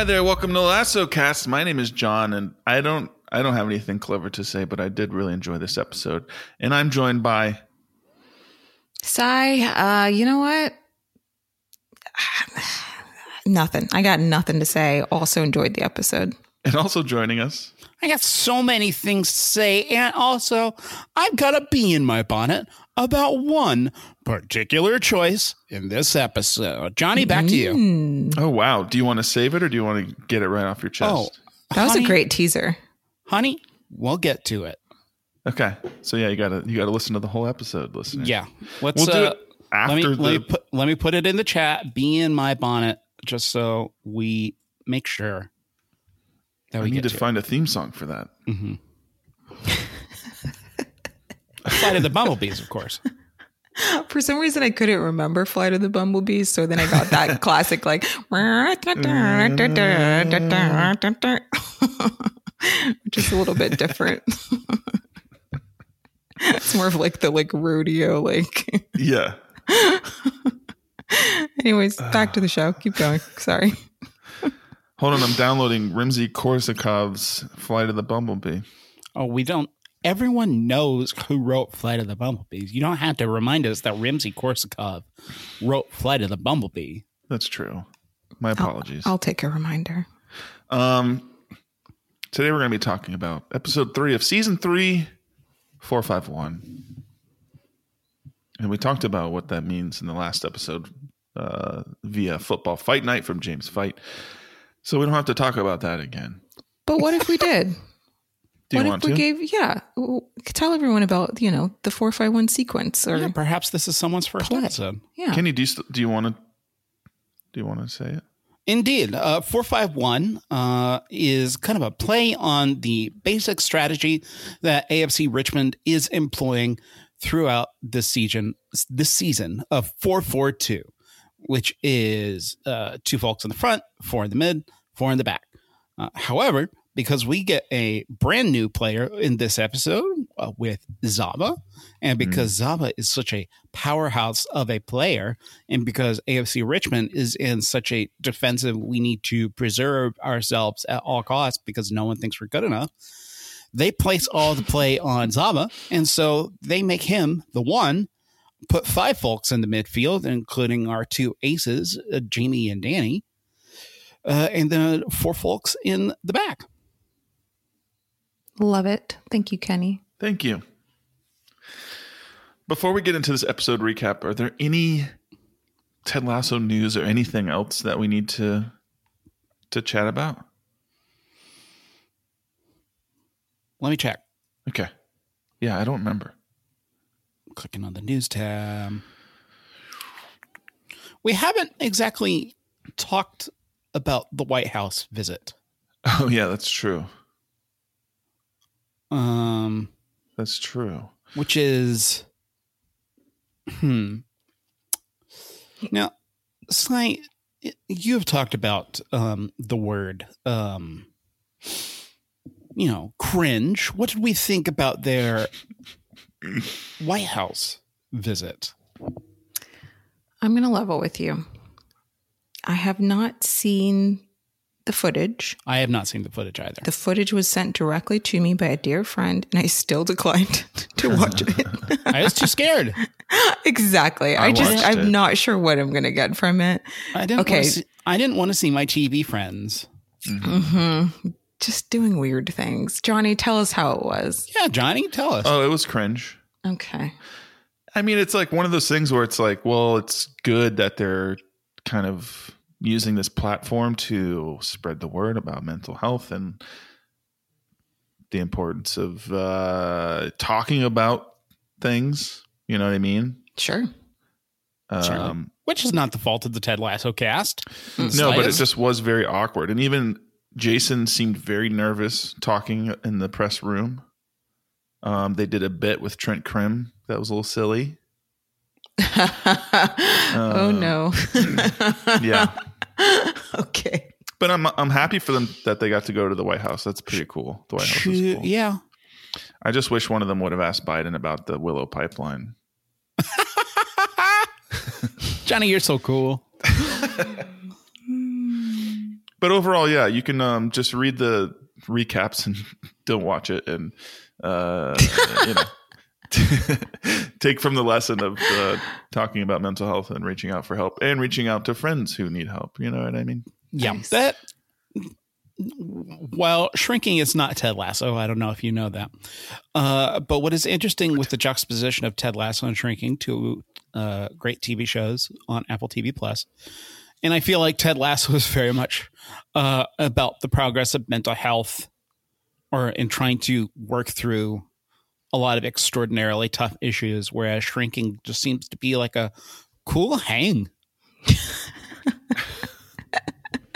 Hi there, welcome to Lasso Cast. My name is Jon, and I don't I don't have anything clever to say, but I did really enjoy this episode. And I'm joined by Sigh, uh, you know what? nothing. I got nothing to say. Also enjoyed the episode. and also joining us. I got so many things to say, and also I've got a bee in my bonnet about one particular choice in this episode. Johnny, back to you. Mm, Oh wow, do you want to save it or do you want to get it right off your chest? Oh, that was honey, a great teaser. honey. We'll get to it. Okay, so yeah, you gotta you gotta listen to the whole episode, listener. Yeah, let's. we'll do uh, it after let me the. let me put let me put it in the chat. be in my bonnet, just so we make sure that I we need get to to, find a theme song for that. it. Flight of the Bumblebees, of course. For some reason, I couldn't remember Flight of the Bumblebees, so then I got that classic like, which is a little bit different. it's more of like the like rodeo, like. Yeah. Anyways, back to the show. Keep going. Sorry. Hold on, I'm downloading Rimsky Korsakov's Flight of the Bumblebee. Oh, we don't. Everyone knows who wrote Flight of the Bumblebees. You don't have to remind us that Rimsky Korsakov wrote Flight of the Bumblebee. That's true. My apologies. I'll take a reminder. Um, today we're going to be talking about episode three of season three, four five one, and we talked about what that means in the last episode uh, via football fight night from James Fight. So we don't have to talk about that again. But what if we did? Do what you if we to? gave? Yeah, tell everyone about you know the four five one sequence or Yeah, perhaps this is someone's first Play. episode. yeah. Kenny, do you do you want to do you want to say it? Indeed. Uh, 451 uh, is kind of a play on the basic strategy that AFC Richmond is employing throughout this season, this season of 442, which is uh, two folks in the front, four in the mid, four in the back. Uh, however, because we get a brand new player in this episode uh, with Zava, and because Zava is such a powerhouse of a player, and because AFC Richmond is in such a defensive, we need to preserve ourselves at all costs because no one thinks we're good enough. They place all the play on Zava, and so they make him the one. Put five folks in the midfield, including our two aces, uh, Jamie and Dani, uh, and then four folks in the back. Love it. Thank you, Kenny. Thank you. Before we get into this episode recap, are there any Ted Lasso news or anything else that we need to to chat about? Let me check. Okay. Yeah, I don't remember. Clicking on the news tab. We haven't exactly talked about the White House visit. Oh yeah, that's true. Um, That's true. which is hmm now Sly, you have talked about um the word um you know cringe what did we think about their white house visit I'm going to level with you. I have not seen the footage. i have not seen the footage either The footage was sent directly to me by a dear friend, and I still declined to watch it. i was too scared exactly. I, I just, watched I'm it. not sure what I'm going to get from it. i didn't Okay. okay see, i didn't want to see my tv friends hmm Just doing weird things. Johnny, tell us how it was. yeah johnny tell us Oh, it was cringe. Okay. I mean, it's like one of those things where it's like, well, it's good that they're kind of using this platform to spread the word about mental health and the importance of uh, talking about things. You know what I mean? Sure. Certainly. Um, which is not the fault of the ted lasso cast no, but it just was very awkward. And even Jason seemed very nervous talking in the press room. Um, they did a bit with Trent Crimm that was a little silly. oh, no. Yeah. okay. But I'm I'm happy for them that they got to go to the White House. That's pretty cool. The White House is cool. yeah I just wish one of them would have asked Biden about the Willow pipeline. Johnny, you're so cool. but overall, yeah, you can um, just read the recaps and don't watch it, and uh, you know. take from the lesson of uh, talking about mental health and reaching out for help and reaching out to friends who need help. You know what I mean? Yeah, Nice. that. While shrinking is not Ted Lasso, I don't know if you know that. Uh, but what is interesting with the juxtaposition of Ted Lasso and shrinking, two uh, great TV shows on Apple TV Plus, and I feel like Ted Lasso is very much uh, about the progress of mental health, or in trying to work through a lot of extraordinarily tough issues, whereas shrinking just seems to be like a cool hang.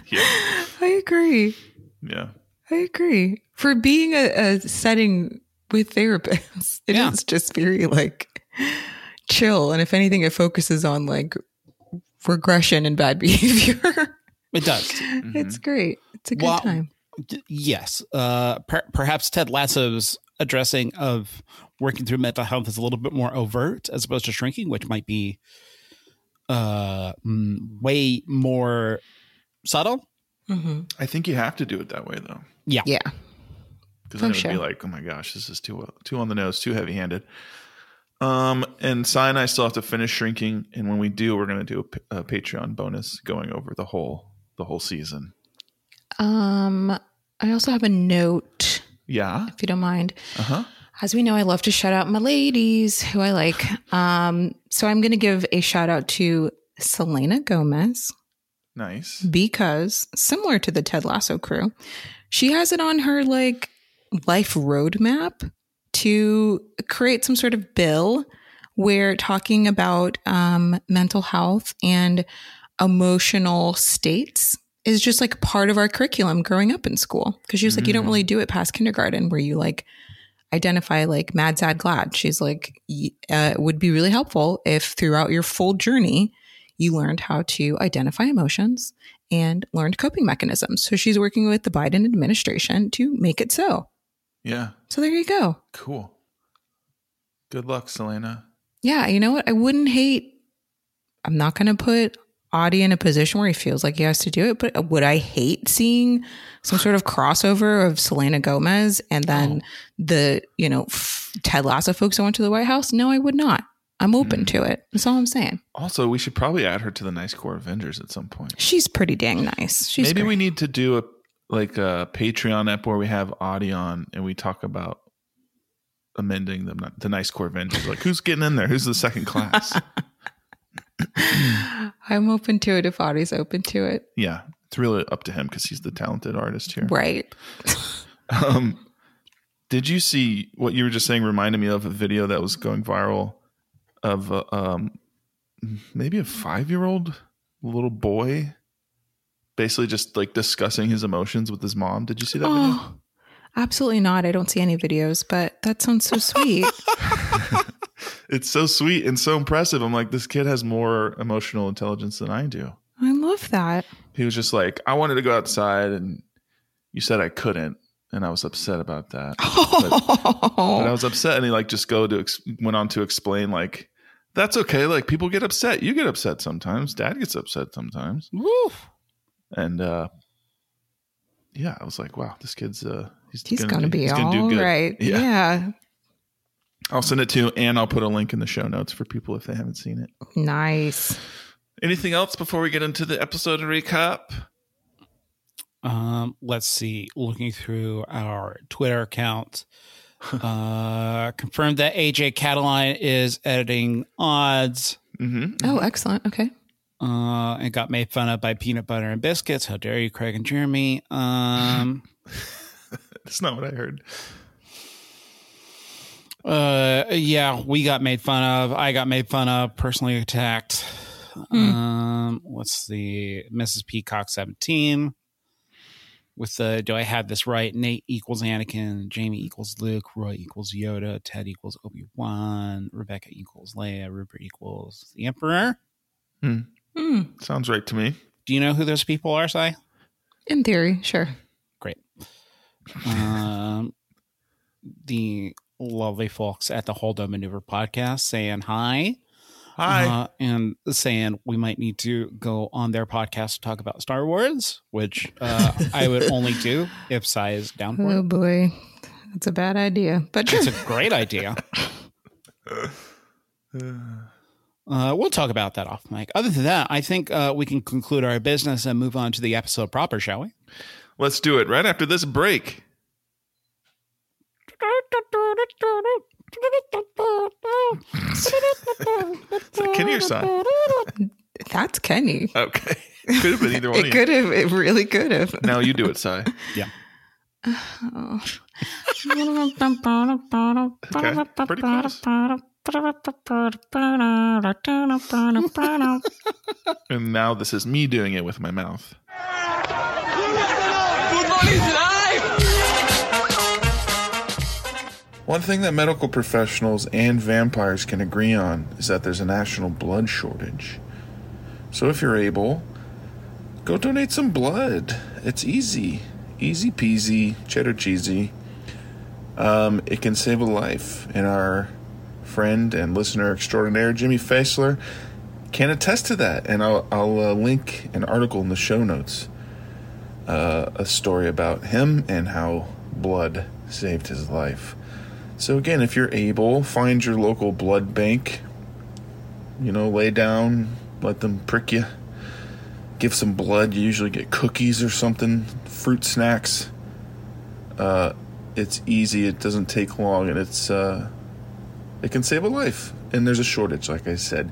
Yeah. I agree. Yeah. I agree. For being a, a setting with therapists, it is Yeah. just very like chill. And if anything, it focuses on like regression and bad behavior. It does. It's great. It's a good Well, time. D- yes, uh, per- perhaps Ted Lasso's addressing of working through mental health is a little bit more overt as opposed to shrinking, which might be uh, mm, way more subtle. hmm I think you have to do it that way though. Yeah. Yeah. Because For then it would sure. be like, oh my gosh, this is too too on the nose, too heavy handed. Um, and Cy and I still have to finish shrinking, and when we do, we're going to do a Patreon bonus going over the whole the whole season. Um, I also have a note, Yeah. if you don't mind. Uh huh. As we know, I love to shout out my ladies who I like. Um, so I'm going to give a shout out to Selena Gomez Nice. because, similar to the Ted Lasso crew, she has it on her like life roadmap to create some sort of bill where talking about um, mental health and emotional states is just like part of our curriculum growing up in school. Because she was like, you don't Mm. really do it past kindergarten where you like identify like mad, sad, glad. She's like, uh, it would be really helpful if throughout your full journey, you learned how to identify emotions and learned coping mechanisms. So she's working with the Biden administration to make it so. Yeah. So there you go. Cool. Good luck, Selena. Yeah, you know what? I wouldn't hate. I'm not going to put Audie in a position where he feels like he has to do it, but would I hate seeing some sort of crossover of Selena Gomez and then the, you know, f- Ted Lasso folks that went to the White House? No, I would not. I'm open Hmm. to it. That's all I'm saying. Also, we should probably add her to the Nice Core Avengers at some point. She's pretty dang nice. She's Maybe great. we need to do a like a Patreon app where we have Audie on and we talk about amending the the Nice Core Avengers. Like, who's getting in there? Who's the second class? I'm open to it if Audie's open to it. yeah, it's really up to him because he's the talented artist here. Right. Um, did you see what you were just saying? Reminded me of a video that was going viral of uh, um, maybe a five year old little boy, basically just like discussing his emotions with his mom. Did you see that video? Oh, absolutely not. I don't see any videos, but that sounds so sweet. It's so sweet and so impressive. I'm like, this kid has more emotional intelligence than I do. I love that. He was just like, I wanted to go outside, and you said I couldn't, and I was upset about that. But I was upset, and he like just go to ex- went on to explain like, that's okay. Like people get upset. You get upset sometimes. Dad gets upset sometimes, Woo. and uh yeah, I was like, wow, this kid's uh he's, He's gonna, going to do- be he's all gonna do good. right. Yeah. yeah. I'll send it to you, and I'll put a link in the show notes for people if they haven't seen it. Nice. Anything else before we get into the episode and recap? Um, let's see. Looking through our Twitter account, uh, confirmed that AJ Cataline is editing odds. Mm-hmm. Oh, excellent. Okay. Uh, and got made fun of by Peanut Butter and Biscuits. How dare you, Craig and Jeremy? Um, That's not what I heard. Uh, yeah, we got made fun of. I got made fun of. Personally attacked. Um, what's the Mrs. Peacock seventeen? With the do I have this right? Nate equals Anakin, Jamie equals Luke, Roy equals Yoda, Ted equals Obi Wan, Rebecca equals Leia, Rupert equals the Emperor. Hmm. Sounds right to me. Do you know who those people are, Si? In theory, sure. Great. um, the lovely folks at the Hold Up Maneuver podcast saying hi. Hi. uh, and saying we might need to go on their podcast to talk about Star Wars, which uh, I would only do if Sai is down for Oh boy, that's a bad idea. But. It's a great idea. Uh, we'll talk about that off mic. Other than that, I think uh, we can conclude our business and move on to the episode proper, shall we? Let's do it right after this break. Is that Kenny or Sai? that's Kenny. Okay. Could have been either one. It could have. It really could have. Now you do it, Sai. Oh. Okay. Pretty close. And now this is me doing it with my mouth. One thing that medical professionals and vampires can agree on is that there's a national blood shortage. So if you're able, go donate some blood. It's easy. Easy peasy, cheddar cheesy. Um, it can save a life. And our friend and listener extraordinaire, Jimmy Faisler, can attest to that. And I'll, I'll uh, link an article in the show notes, uh, a story about him and how blood saved his life. So, again, if you're able, find your local blood bank. You know, lay down, let them prick you. Give some blood. You usually get cookies or something, fruit snacks. Uh, it's easy. It doesn't take long, and it's uh, it can save a life. And there's a shortage, like I said.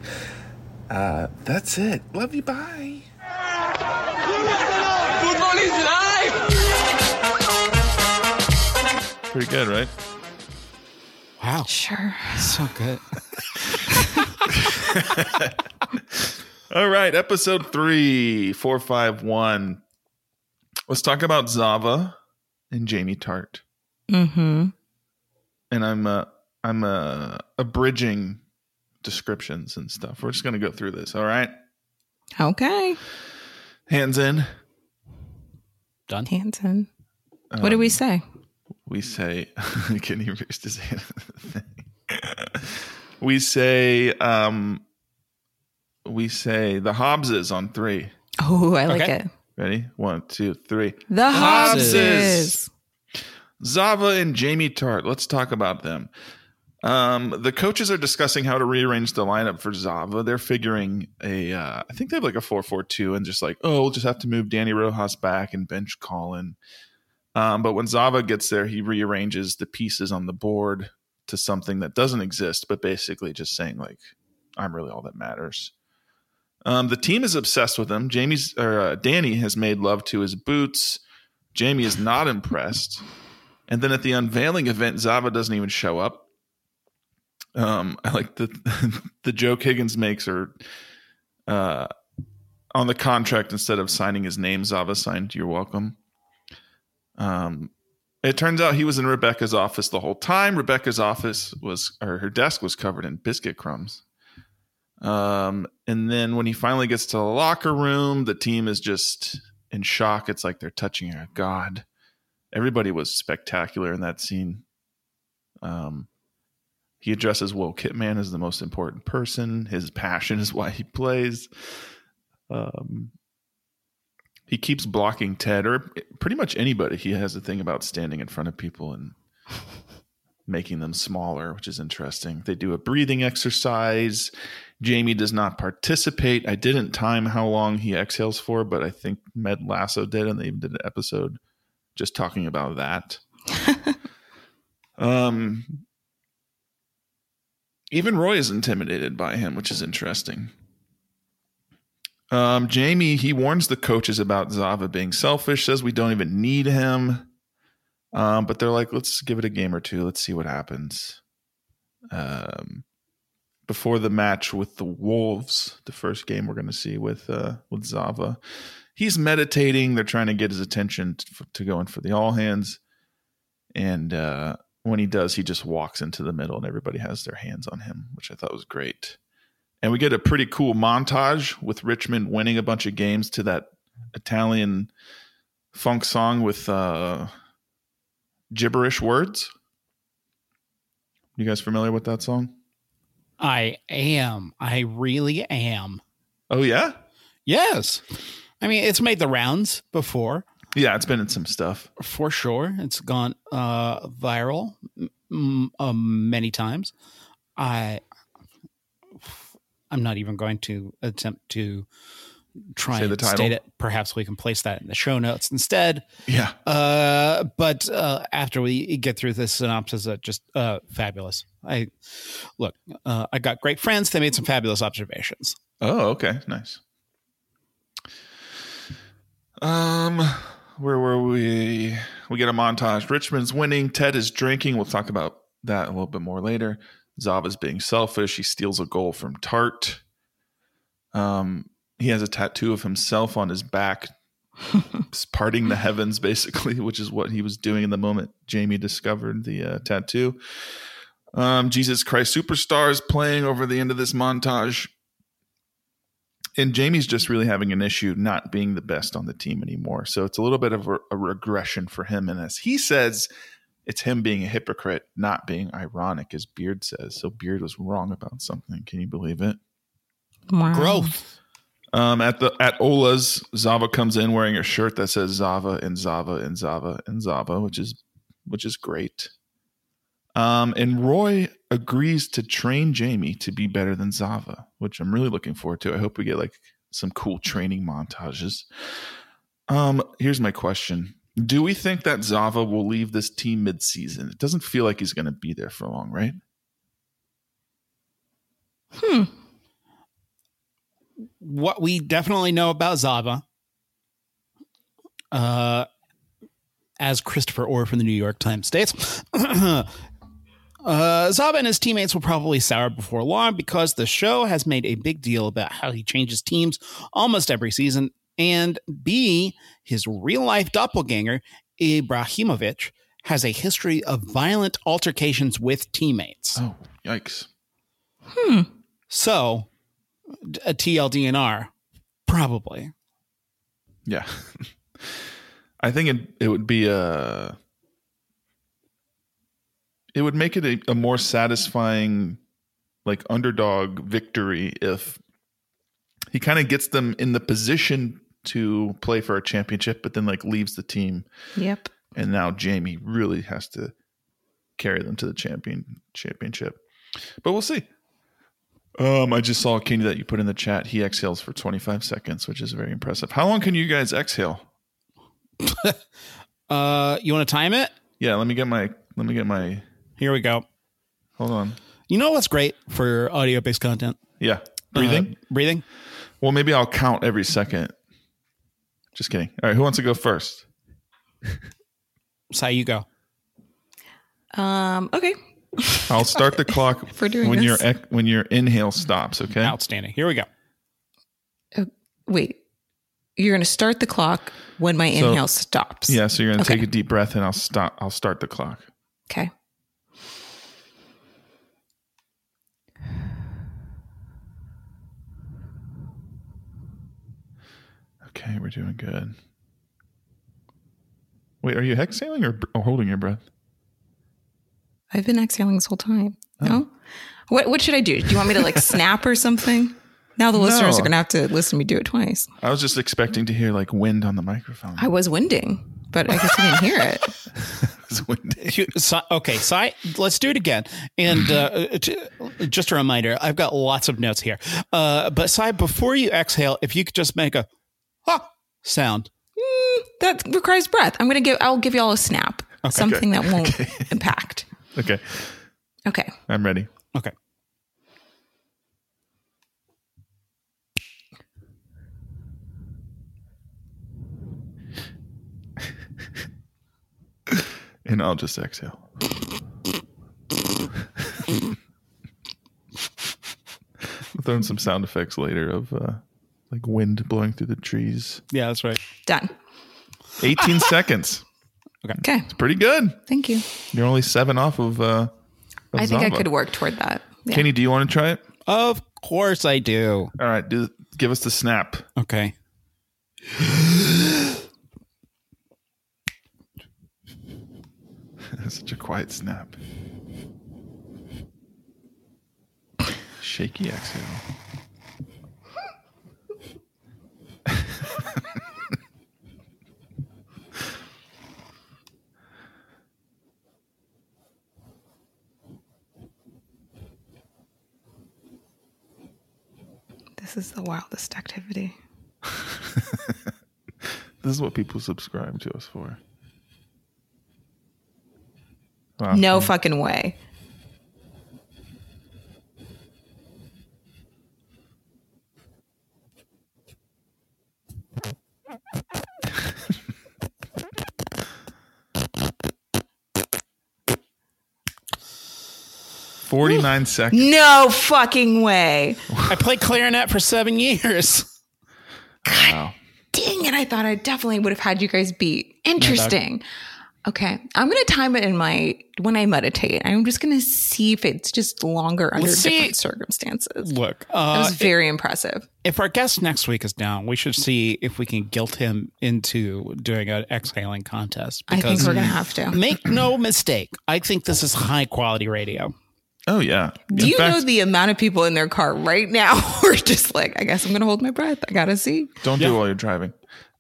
Uh, that's it. Love you. Bye. Pretty good, right? Wow. Sure. So good. All right, episode three, four, five, one. Let's talk about Zava and Jamie Tartt. Mm-hmm. And I'm uh, I'm uh, abridging descriptions and stuff. We're just gonna go through this. All right, Okay. hands in. Done. Hanson. What do we Um, say? We say, can you raise his hand? we say, um, we say the Hobbses on three. Oh, I like Okay. it. Ready? One, two, three. The Hobbses. Hobbses. Zava and Jamie Tartt. Let's talk about them. Um, the coaches are discussing how to rearrange the lineup for Zava. They're figuring a, uh, I think they have like a four-four-two, and just like, oh, we'll just have to move Dani Rojas back and bench Colin. Um, but when Zava gets there, he rearranges the pieces on the board to something that doesn't exist, but basically just saying like, I'm really all that matters. Um, the team is obsessed with him. Jamie's or uh, Dani has made love to his boots. Jamie is not impressed. And then at the unveiling event, Zava doesn't even show up. Um, I like the the joke Higgins makes or uh, on the contract instead of signing his name, Zava signed "You're welcome." Um, it turns out he was in Rebecca's office the whole time. Rebecca's office was or her desk was covered in biscuit crumbs. Um, and then when he finally gets to the locker room, the team is just in shock. It's like they're touching a god. Everybody was spectacular in that scene. Um, he addresses Will Kitman as the most important person. His passion is why he plays. Um, he keeps blocking Ted or pretty much anybody. He has a thing about standing in front of people and making them smaller, which is interesting. They do a breathing exercise. Jamie does not participate. I didn't time how long he exhales for, but I think Med Lasso did, and they even did an episode just talking about that. um, even Roy is intimidated by him, which is interesting. Um, Jamie, he warns the coaches about Zava being selfish, says we don't even need him. Um, but they're like, let's give it a game or two. Let's see what happens. Um, before the match with the Wolves, the first game we're going to see with uh, with Zava, he's meditating. They're trying to get his attention to, to go in for the all hands, and uh, when he does, he just walks into the middle, and everybody has their hands on him, which I thought was great. And we get a pretty cool montage with Richmond winning a bunch of games to that Italian funk song with uh, gibberish words. You guys familiar with that song? I am. I really am. Oh yeah, Yes. I mean, it's made the rounds before, yeah. It's been in some stuff. for sure. It's gone uh, viral m- um, many times. I, I'm not even going to attempt to try Say the and title. state it. Perhaps we can place that in the show notes instead. Yeah. Uh, but uh, after we get through this synopsis, uh, just uh, fabulous. I look. Uh, I got great friends. They made some fabulous observations. Oh, okay, nice. Um, where were we? We get a montage. Richmond's winning. Ted is drinking. We'll talk about that a little bit more later. Zava's being selfish. He steals a goal from Tartt. Um, he has a tattoo of himself on his back, parting the heavens, basically, which is what he was doing in the moment Jamie discovered the uh, tattoo. Um, Jesus Christ Superstars playing over the end of this montage and Jamie's just really having an issue not being the best on the team anymore. So it's a little bit of a, a regression for him. And as he says, it's him being a hypocrite, not being ironic, as Beard says. So Beard was wrong about something. Can you believe it? Wow. Growth. Um, at the at Ola's, Zava comes in wearing a shirt that says Zava and Zava and Zava and Zava, which is which is great. Um, and Roy agrees to train Jamie to be better than Zava, which I'm really looking forward to. I hope we get like some cool training montages. Um, here's my question. Do we think that Zava will leave this team mid-season? It doesn't feel like he's going to be there for long, right? Hmm. what we definitely know about Zava, uh, as Christopher Orr from the New York Times states, uh, Zava and his teammates will probably sour before long because the show has made a big deal about how he changes teams almost every season. And B, his real life doppelganger, Ibrahimovic, has a history of violent altercations with teammates. Oh, yikes. Hmm. So, a TLDNR, probably. Yeah. I think it it would be a it would make it a, a more satisfying like underdog victory if he kind of gets them in the position to play for a championship but then like leaves the team Yep. and now Jamie really has to carry them to the champion championship. But we'll see. Um, I just saw Kenny that you put in the chat. He exhales for 25 seconds, which is very impressive. How long can you guys exhale? Uh, you want to time it? Yeah, let me get my let me get my Here we go. hold on. You know what's great for audio based content? Yeah. Breathing. Uh, breathing. well, maybe I'll count every second. Just kidding. All right, who wants to go first? Sai, you go. Um. Okay. I'll start the clock For doing when this? your ec- when your inhale stops, okay? Outstanding. Here we go. Wait. You're going to start the clock when my So- inhale stops. Yeah, so you're going to Okay. take a deep breath and I'll stop I'll start the clock. Okay. Okay, we're doing good. Wait, are you exhaling or, or holding your breath? I've been exhaling this whole time. Oh. No. What What should I do? Do you want me to like snap or something? Now the listeners No. are going to have to listen to me do it twice. I was just expecting to hear like wind on the microphone. I was winding, but I guess I didn't hear it. It's windy. Here- Sai- Okay, Sai, let's do it again. And uh, t- just a reminder, I've got lots of notes here. Uh, but Sai, before you exhale, if you could just make a ha sound. That requires breath. I'm going to give. I'll give you all a snap. Something that won't impact. Okay, Okay. I'm ready. Okay. And I'll just exhale. I'll throw in some sound effects later of uh, like wind blowing through the trees. Yeah, that's right. Done. 18 seconds. Okay. Okay. It's pretty good. Thank you. You're only seven off of. Uh, of I think I could work toward that. Yeah. Kenny, do you want to try it? Of course I do. All right, do give us the snap. Okay. Such a quiet snap. shaky exhale. This is the wildest activity. This is what people subscribe to us for. Wow. No fucking way. Forty-nine seconds. No fucking way. I played clarinet for seven years. Wow. Dang it. I thought I definitely would have had you guys beat. Interesting. Okay. I'm going to time it in my, when I meditate. I'm just going to see if it's just longer under see- different circumstances. Look, That uh, was very impressive. if our guest next week is down, we should see if we can guilt him into doing an exhaling contest. I think we're going to have to. make no mistake, I think this is high quality radio. Oh yeah. Do In you know the amount of people in their car right now who are just like, I guess I'm going to hold my breath. I got to see. don't do it while you're driving.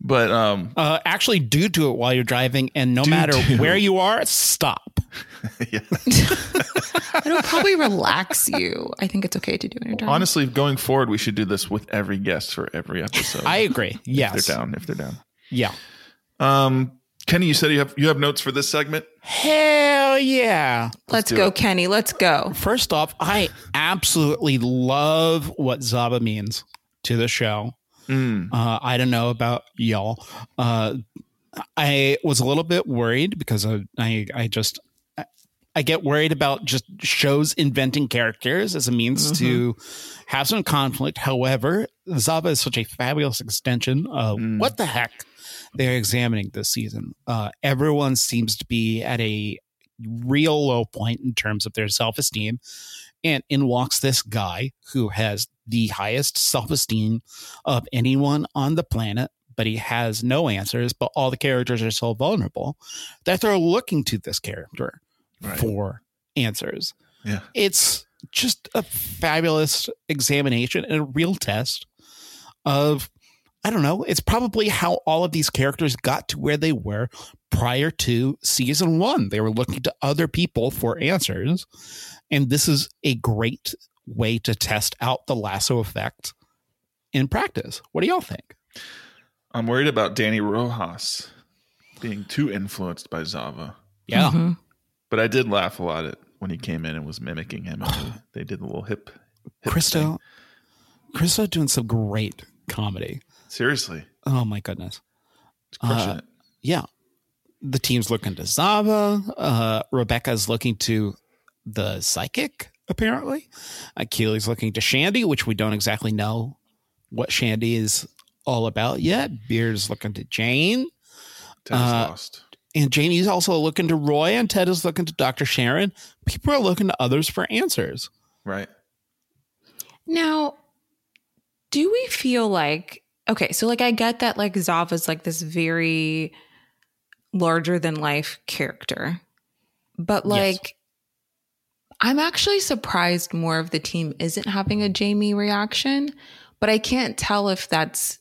But um, Uh, actually, do do it while you're driving, and no matter do. where you are, stop. It'll probably relax you. I think it's okay to do it in your driving. honestly, going forward, we should do this with every guest for every episode. I agree. if they're down. If they're down. Yeah. Um, Kenny, you said you have you have notes for this segment. Hell yeah. Let's do go, it. Kenny. Let's go. First off, I absolutely love what Zava means to the show. Mm. Uh, I don't know about y'all. Uh, I was a little bit worried because I, I, I just, I get worried about just shows inventing characters as a means to have some conflict. However, Zava is such a fabulous extension of Mm. what the heck they're examining this season. Uh, everyone seems to be at a real low point in terms of their self esteem. And in walks this guy who has the highest self esteem of anyone on the planet, but he has no answers. But all the characters are so vulnerable that they're looking to this character Right. for answers. Yeah. It's just a fabulous examination and a real test of, I don't know, it's probably how all of these characters got to where they were prior to season one. They were looking to other people for answers. And this is a great way to test out the lasso effect in practice. What do y'all think? I'm worried about Dani Rojas being too influenced by Zava. Yeah. Mhm. But I did laugh a lot at when he came in and was mimicking him. They, they did the little hip. hip Cristo, thing. Cristo doing some great comedy. Seriously, Oh my goodness. it's crushing Uh, it. yeah, the team's looking to Zava. Uh, Rebecca's looking to the psychic, apparently. Achilles looking to Shandy, which we don't exactly know what Shandy is all about yet. Beard's looking to Jane. Ted is uh, lost. And Jamie's also looking to Roy, and Ted is looking to Dr. Sharon. People are looking to others for answers. Right. Now, do we feel like okay, so like I get that like Zava's like this very larger than life character. But Yes. like I'm actually surprised more of the team isn't having a Jamie reaction, but I can't tell if that's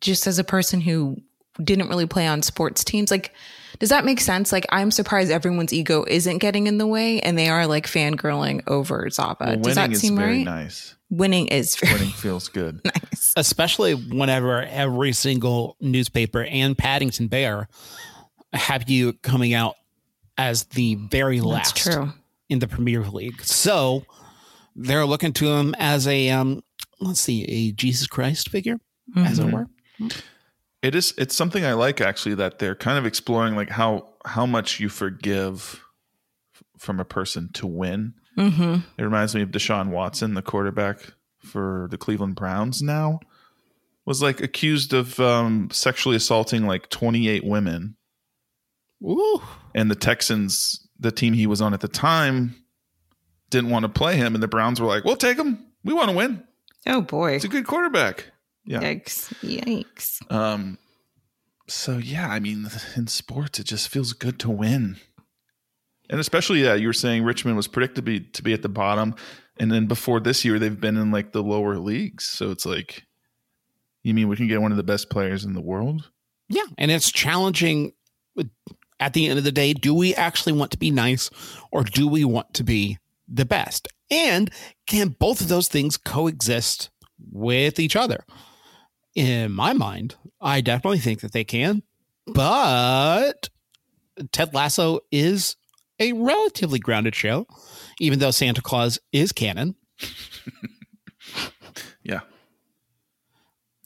just as a person who didn't really play on sports teams. Like, does that make sense? Like, I'm surprised everyone's ego isn't getting in the way and they are like fangirling over Zava. Well, does winning that is seem very right? nice. Winning is very Winning feels good. nice. especially whenever every single newspaper and Paddington Bear have you coming out as the very That's last true. in the Premier League. So they're looking to him as a um let's see, a Jesus Christ figure, as it Mhm. were. It is. It's something I like actually that they're kind of exploring like how how much you forgive from a person to win. Mhm. It reminds me of Deshaun Watson, the quarterback for the Cleveland Browns. Now was like accused of um, sexually assaulting like 28 women, Ooh. and the Texans, the team he was on at the time, didn't want to play him, and the Browns were like, "We'll take him. We want to win. Oh boy. It's a good quarterback." Yeah. Yikes. Yikes. Um, so yeah, I mean, in sports, it just feels good to win, and especially yeah, you were saying Richmond was predicted to be to be at the bottom, And then before this year, they've been in like the lower leagues. So it's like, you mean we can get one of the best players in the world? Yeah, and it's challenging. At the end of the day, do we actually want to be nice, or do we want to be the best? And can both of those things coexist with each other? In my mind, I definitely think that they can, but Ted Lasso is a relatively grounded show, even though Santa Claus is canon. yeah.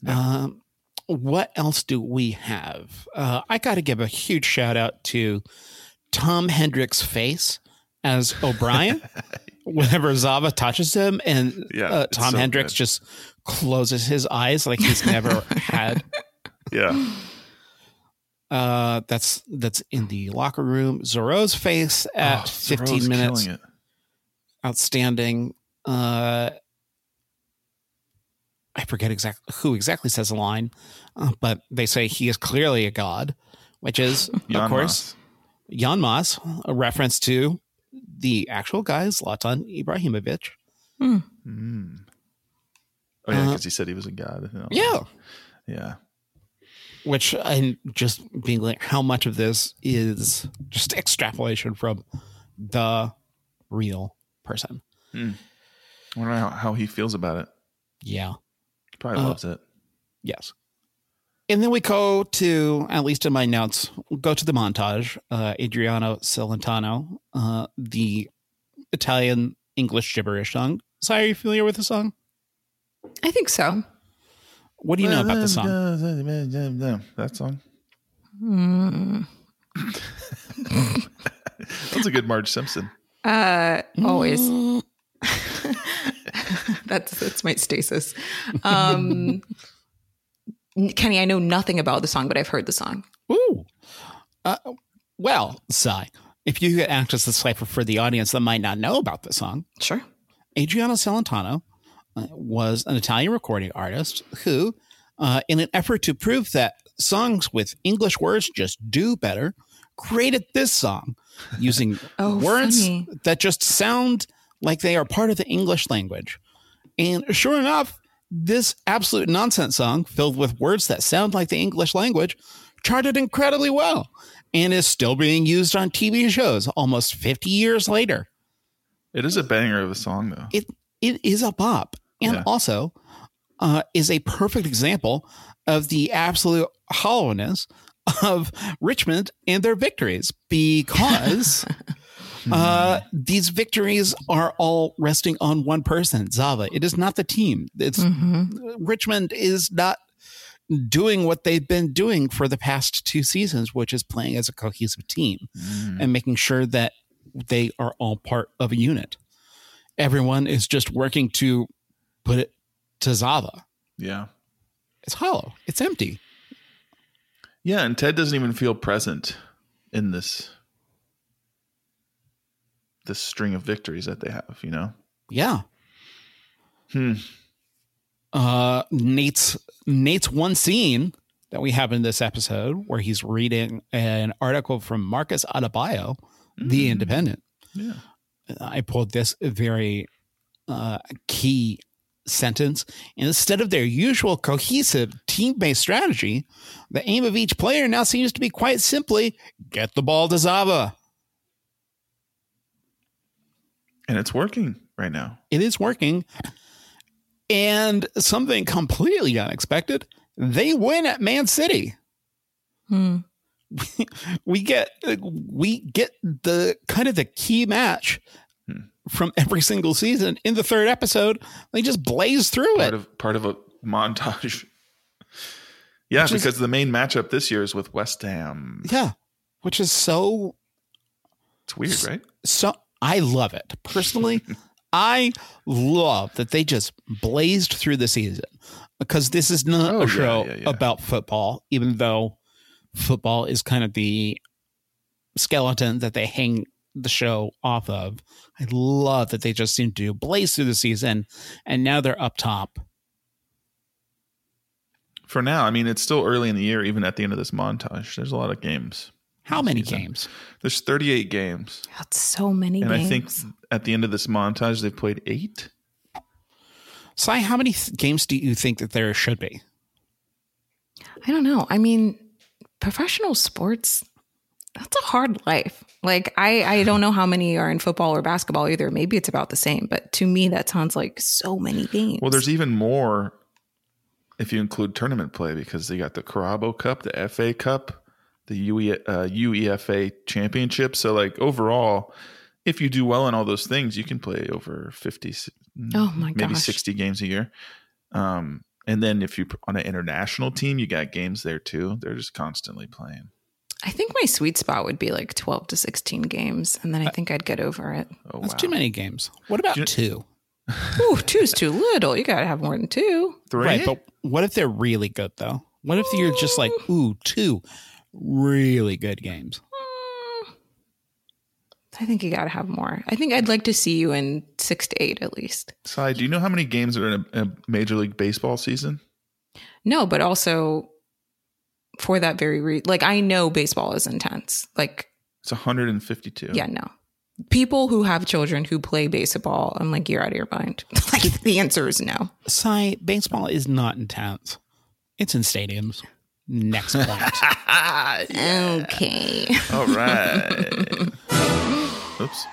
Um, what else do we have? Uh, I got to give a huge shout out to Tom Hendricks' face as O'Brien. Whenever Zava touches him, and Yeah, uh, Tom so Hendricks good. just closes his eyes like he's never had. Yeah. Uh, that's that's in the locker room. Zoreaux's face at Oh, 15 minutes, outstanding. Uh, I forget exactly who exactly says the line, uh, but they say he is clearly a god, which is of course. Jan Maas, a reference to the actual guy is Zlatan Ibrahimovic. Mm. Oh, yeah, Uh, because he said he was a god. and all that. Yeah, Yeah. which and just being like how much of this is just extrapolation from the real person. I wonder how, how he feels about it. Yeah. Probably Uh, loves it. Yes. And then we go to, at least in my notes, we'll go to the montage. Uh, Adriano Celentano, uh, the Italian English gibberish song. So, are you familiar with the song? I think so. What do you know about the song? That song. Mm. That's a good Marge Simpson. Uh, always. that's that's my stasis. Um, Kenny, I know nothing about the song, but I've heard the song. Ooh. Uh, well, Sai, if you could act as the cipher for the audience that might not know about the song, Sure. Adriano Celentano uh, was an Italian recording artist who, uh, in an effort to prove that songs with English words just do better, created this song using Oh, words funny. that just sound like they are part of the English language. And sure enough, this absolute nonsense song filled with words that sound like the English language charted incredibly well and is still being used on TV shows almost 50 years later It is a banger of a song, though. it it is a bop and Yeah. also uh, is a perfect example of the absolute hollowness of Richmond and their victories because uh, these victories are all resting on one person, Zava. It is not the team. It's hmm Richmond is not doing what they've been doing for the past two seasons, which is playing as a cohesive team Mm. and making sure that they are all part of a unit. Everyone is just working to put it to Zava. Yeah. It's hollow. It's empty. Yeah, and Ted doesn't even feel present in this this string of victories that they have, you know? Yeah. Hmm. Uh, Nate's Nate's one scene that we have in this episode where he's reading an article from Marcus Adebayo, The Mm. Independent. Yeah. I pulled this very uh, key sentence. Instead of their usual cohesive team based strategy, the aim of each player now seems to be quite simply get the ball to Zava. And it's working right now. It is working. And something completely unexpected they win at Man City. Hmm. we get we get the kind of the key match Hmm. from every single season in the third episode. They just blaze through Part it. of part of a montage. Yeah, Which is- because the main matchup this year is with West Ham. yeah, which is so It's weird, right? so. I love it personally. I love that they just blazed through the season because this is not Oh, a yeah, show yeah, yeah. about football, even though football is kind of the skeleton that they hang the show off of. I love that they just seem to blaze through the season and now they're up top. For now, I mean, it's still early in the year, even at the end of this montage. There's a lot of games. How many season. games? There's 38 games, That's so many and games. I think at the end of this montage they've played eight. Sai, how many th- games do you think that there should be? I don't know. I mean, professional sports, that's a hard life. Like I I don't know how many are in football or basketball either. Maybe it's about the same, but to me that sounds like so many games. Well, there's even more if you include tournament play because they got the Carabao Cup, the FA Cup, the UE, uh, UEFA Championship. So, like overall, if you do well in all those things, you can play over 50, Oh my maybe gosh. 60 games a year. Um, and then if you on an international team, you got games there too. They're just constantly playing. I think my sweet spot would be like 12 to 16 games and then I think I'd get over it. Oh, That's wow. too many games. What about you- two? Ooh, two's too little. You got to have more than two. Three? Right, but what if they're really good though? What if you're just like, ooh, two really good games? I think you got to have more. I think I'd like to see you in 6 to 8 at least. Sai, do you know how many games are in a, a Major League Baseball season? No, but also for that very reason, like I know baseball is intense. Like, It's 152. yeah, no. People who have children who play baseball, I'm like, you're out of your mind. like, the answer is no. Sai, baseball is not intense. It's in stadiums. Next point. Okay. All right. Oops.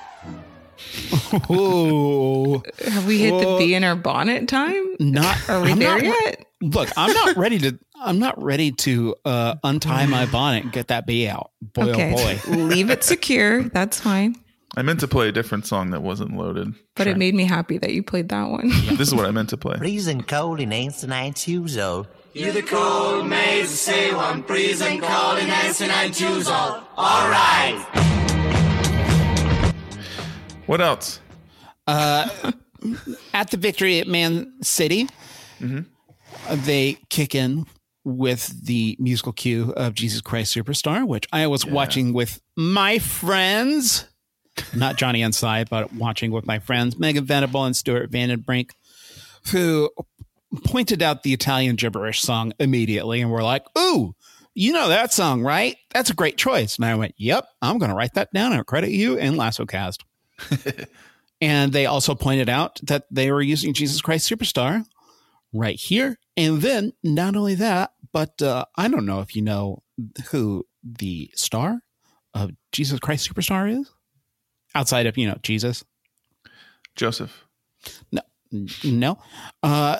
ooh, Have we hit the Whoa. bee in our bonnet time? not. Are we I'm there not, yet? Look, I'm not ready to. I'm not ready to uh, untie my bonnet and get that bee out. Boy, okay. oh boy. Leave it secure. That's fine. I meant to play a different song that wasn't loaded. But it made me happy that you played that one. This is what I meant to play. Freezing cold in ancient nine shoes old. You're the cold maze, say one freezing cold in dancing and choose all. All right. What else? Uh, At the victory at Man City, uh, they kick in with the musical cue of Jesus Christ Superstar, which I was watching with my friends. Not Johnny and Sai, but watching with my friends, Megan Venable and Stuart Vandenbrink, who pointed out the Italian gibberish song immediately and were like, Ooh, you know that song, right? That's a great choice. And I went, Yep, I'm going to write that down and credit you in LassoCast. and they also pointed out that they were using Jesus Christ Superstar right here. And then not only that, but uh, I don't know if you know who the star of Jesus Christ Superstar is outside of, you know, Jesus. Joseph. N- No. Uh,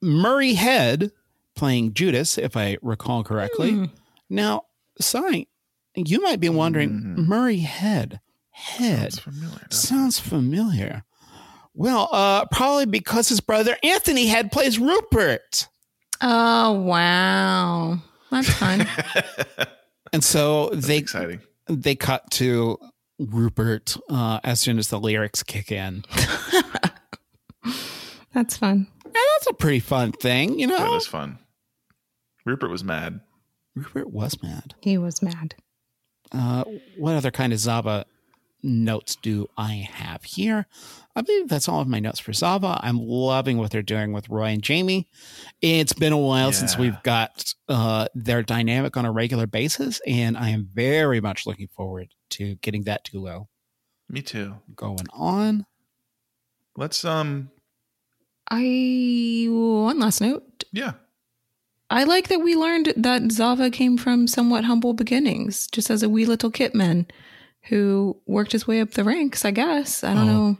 Murray Head playing Judas, if I recall correctly. Now, Sai, you might be wondering, Murray Head, Head Sounds familiar. sounds familiar. Well, uh, probably because his brother Anthony Head plays Rupert. oh, wow. That's fun. And so it? they Exciting. they cut to Rupert uh, as soon as the lyrics kick in. That's fun. And that's a pretty fun thing, you know. That was fun. Rupert was mad. Rupert was mad. He was mad. Uh, what other kind of Zava notes do I have here? I believe that's all of my notes for Zava. I'm loving what they're doing with Roy and Jamie. It's been a while since we've got uh, their dynamic on a regular basis, and I am very much looking forward to getting that duo Me too. going on. Let's um I, one last note. yeah. I like that we learned that Zava came from somewhat humble beginnings, just as a wee little kitman who worked his way up the ranks, I guess. I don't Oh, know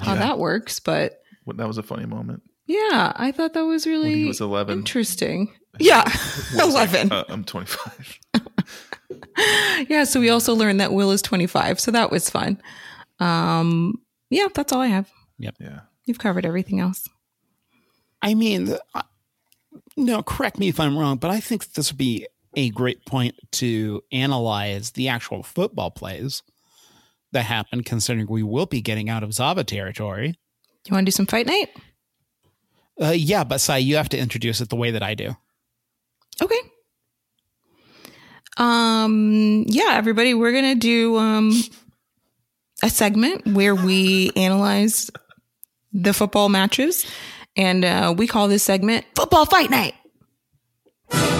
how that works, but What that was a funny moment. yeah, I thought that was really When he was 11. interesting. Yeah, Will was like, 11. uh, I'm 25. yeah, so we also learned that Will is 25, so that was fun. Um, yeah, that's all I have. Yeah. You've covered everything else. I mean, uh, no, correct me if I'm wrong, but I think this would be a great point to analyze the actual football plays that happened, considering we will be getting out of Zava territory. You want to do some fight night? Uh, yeah, but Sai, you have to introduce it the way that I do. Okay. Um yeah, everybody, we're going to do um a segment where we analyze the football matches and uh we call this segment Football Fight Night.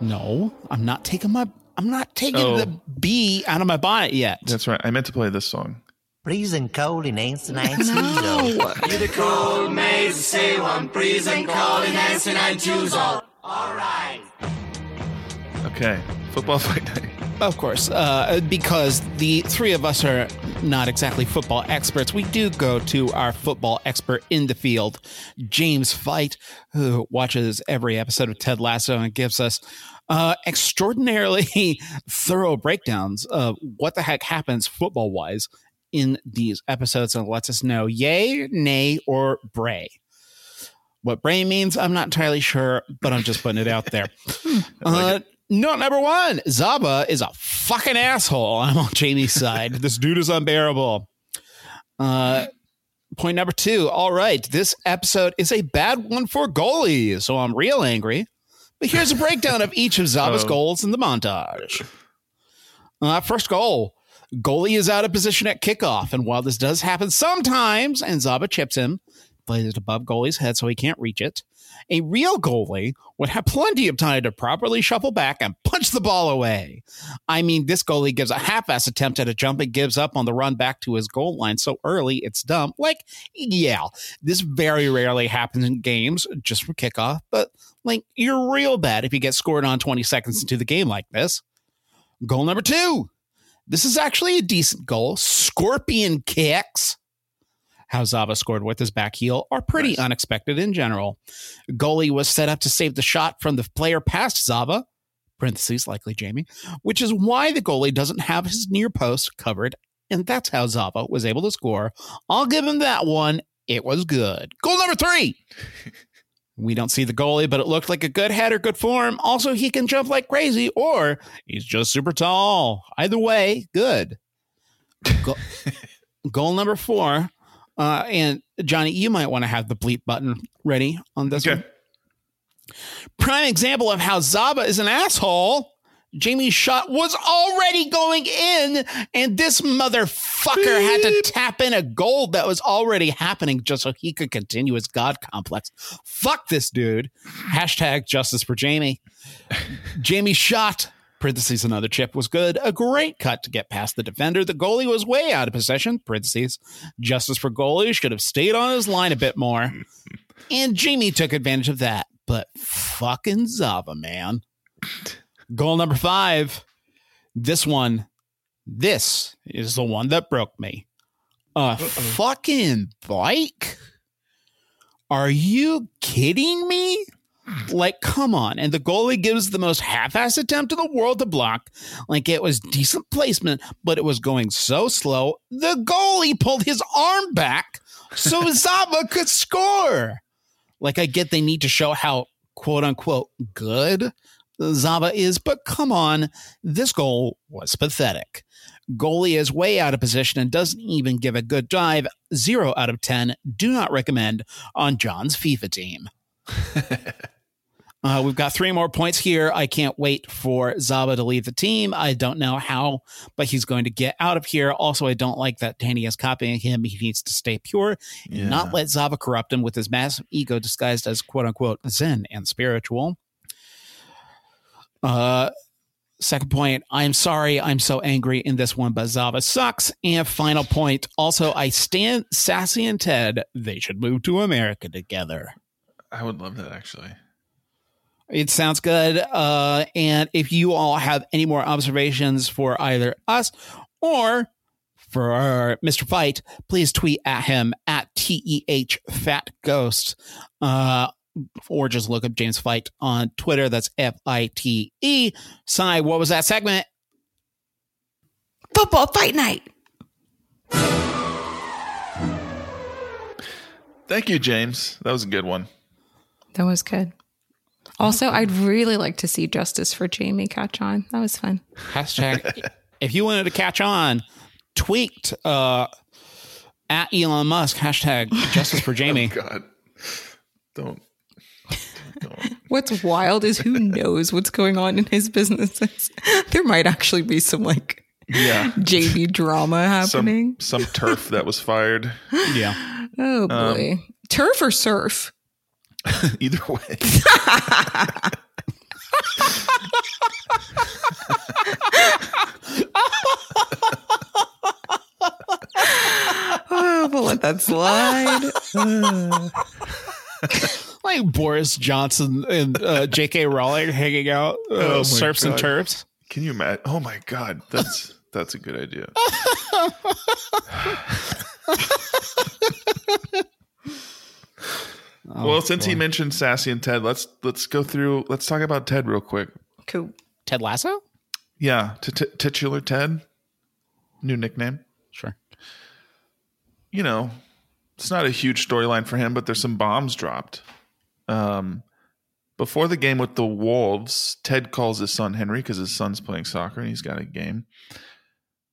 No, I'm not taking my. I'm not taking Oh. the bee out of my bonnet yet. That's right. I meant to play this song. Freezing cold in Nancy 92 zone. You the cold maze, say one freezing cold in Nancy 92 all. Alright. Okay. Football fight night. Of course, uh, because the three of us are not exactly football experts, we do go to our football expert in the field, James Fite, who watches every episode of Ted Lasso and gives us uh, extraordinarily thorough breakdowns of what the heck happens football wise in these episodes and lets us know yay, nay, or bray. What bray means, I'm not entirely sure, but I'm just putting it out there. uh, Note number one Zava is a fucking asshole. I'm on Jamie's side. this dude is unbearable. Uh, point number two all right, this episode is a bad one for goalies, so I'm real angry. But here's a breakdown of each of Zava's Oh. goals in the montage. Uh, first goal goalie is out of position at kickoff, and while this does happen sometimes, and Zaba chips him, plays it above goalie's head so he can't reach it. A real goalie would have plenty of time to properly shuffle back and punch the ball away. I mean, this goalie gives a half-ass attempt at a jump and gives up on the run back to his goal line so early it's dumb. Like, yeah, this very rarely happens in games just for kickoff, but like, you're real bad if you get scored on 20 seconds into the game like this. Goal number two. This is actually a decent goal. Scorpion kicks. How Zava scored with his back heel are pretty Nice. unexpected in general. Goalie was set up to save the shot from the player past Zava, parentheses likely Jamie, which is why the goalie doesn't have his near post covered, and that's how Zava was able to score. I'll give him that one. It was good. Goal number three. We don't see the goalie, but it looked like a good header, good form. Also, he can jump like crazy, or he's just super tall. Either way, good. Go- goal number four. Uh, and Johnny, you might want to have the bleep button ready on this Okay. one. Prime example of how Zava is an asshole. Jamie's shot was already going in, and this motherfucker had to tap in a goal that was already happening just so he could continue his God complex. Fuck this dude. Hashtag justice for Jamie. Jamie's shot, parentheses, another chip, was good. A great cut to get past the defender. The goalie was way out of possession, parentheses. Justice for goalie should have stayed on his line a bit more. And Jamie took advantage of that. But fucking Zava, man. Goal number five. This one, this is the one that broke me. A fucking bike? Are you kidding me? Like, come on. And the goalie gives the most half ass attempt in the world to block. Like, it was decent placement, but it was going so slow. The goalie pulled his arm back so Zava could score. Like, I get they need to show how quote unquote good Zava is, but come on, this goal was pathetic. Goalie is way out of position and doesn't even give a good dive. Zero out of 10. Do not recommend on Jon's FIFA team. Uh, we've got three more points here. I can't wait for Zava to leave the team. I don't know how, but he's going to get out of here. Also, I don't like that Dani is copying him. He needs to stay pure Yeah. not let Zava corrupt him with his massive ego disguised as quote unquote Zen and spiritual. Uh, second point, I'm sorry I'm so angry in this one, but Zava sucks. And final point, also, I stand Sassy and Ted. They should move to America together. I would love that actually. It sounds good. Uh, and if you all have any more observations for either us or for Mr. Fite, please tweet at him at TEH Fat Ghost. Uh, or just look up James Fite on Twitter. That's F I T E. Sai, what was that segment? Football fight night. Thank you, James. That was a good one. That was good. Also, I'd really like to see Justice for Jamie catch on. That was fun. Hashtag. if you wanted to catch on, tweaked uh, at Elon Musk. Hashtag Justice for Jamie. God, don't. don't. What's wild is who knows what's going on in his businesses. There might actually be some like Yeah, JV drama happening. some some turf that was fired. Yeah. oh boy. Turf or surf? Either way, Oh, we'll let that slide. like Boris Johnson and uh, J.K. Rowling hanging out, uh, Oh my serfs and God. turfs. Can you imagine? Oh my god, that's that's a good idea. well, since he mentioned Sassy and Ted, let's let's go through. Let's talk about Ted real quick. Cool. Ted Lasso, Yeah, t- t- titular Ted, new nickname. sure. You know, it's not a huge storyline for him, but there's some bombs dropped. Um, before the game with the Wolves, Ted calls his son Henry because his son's playing soccer and he's got a game.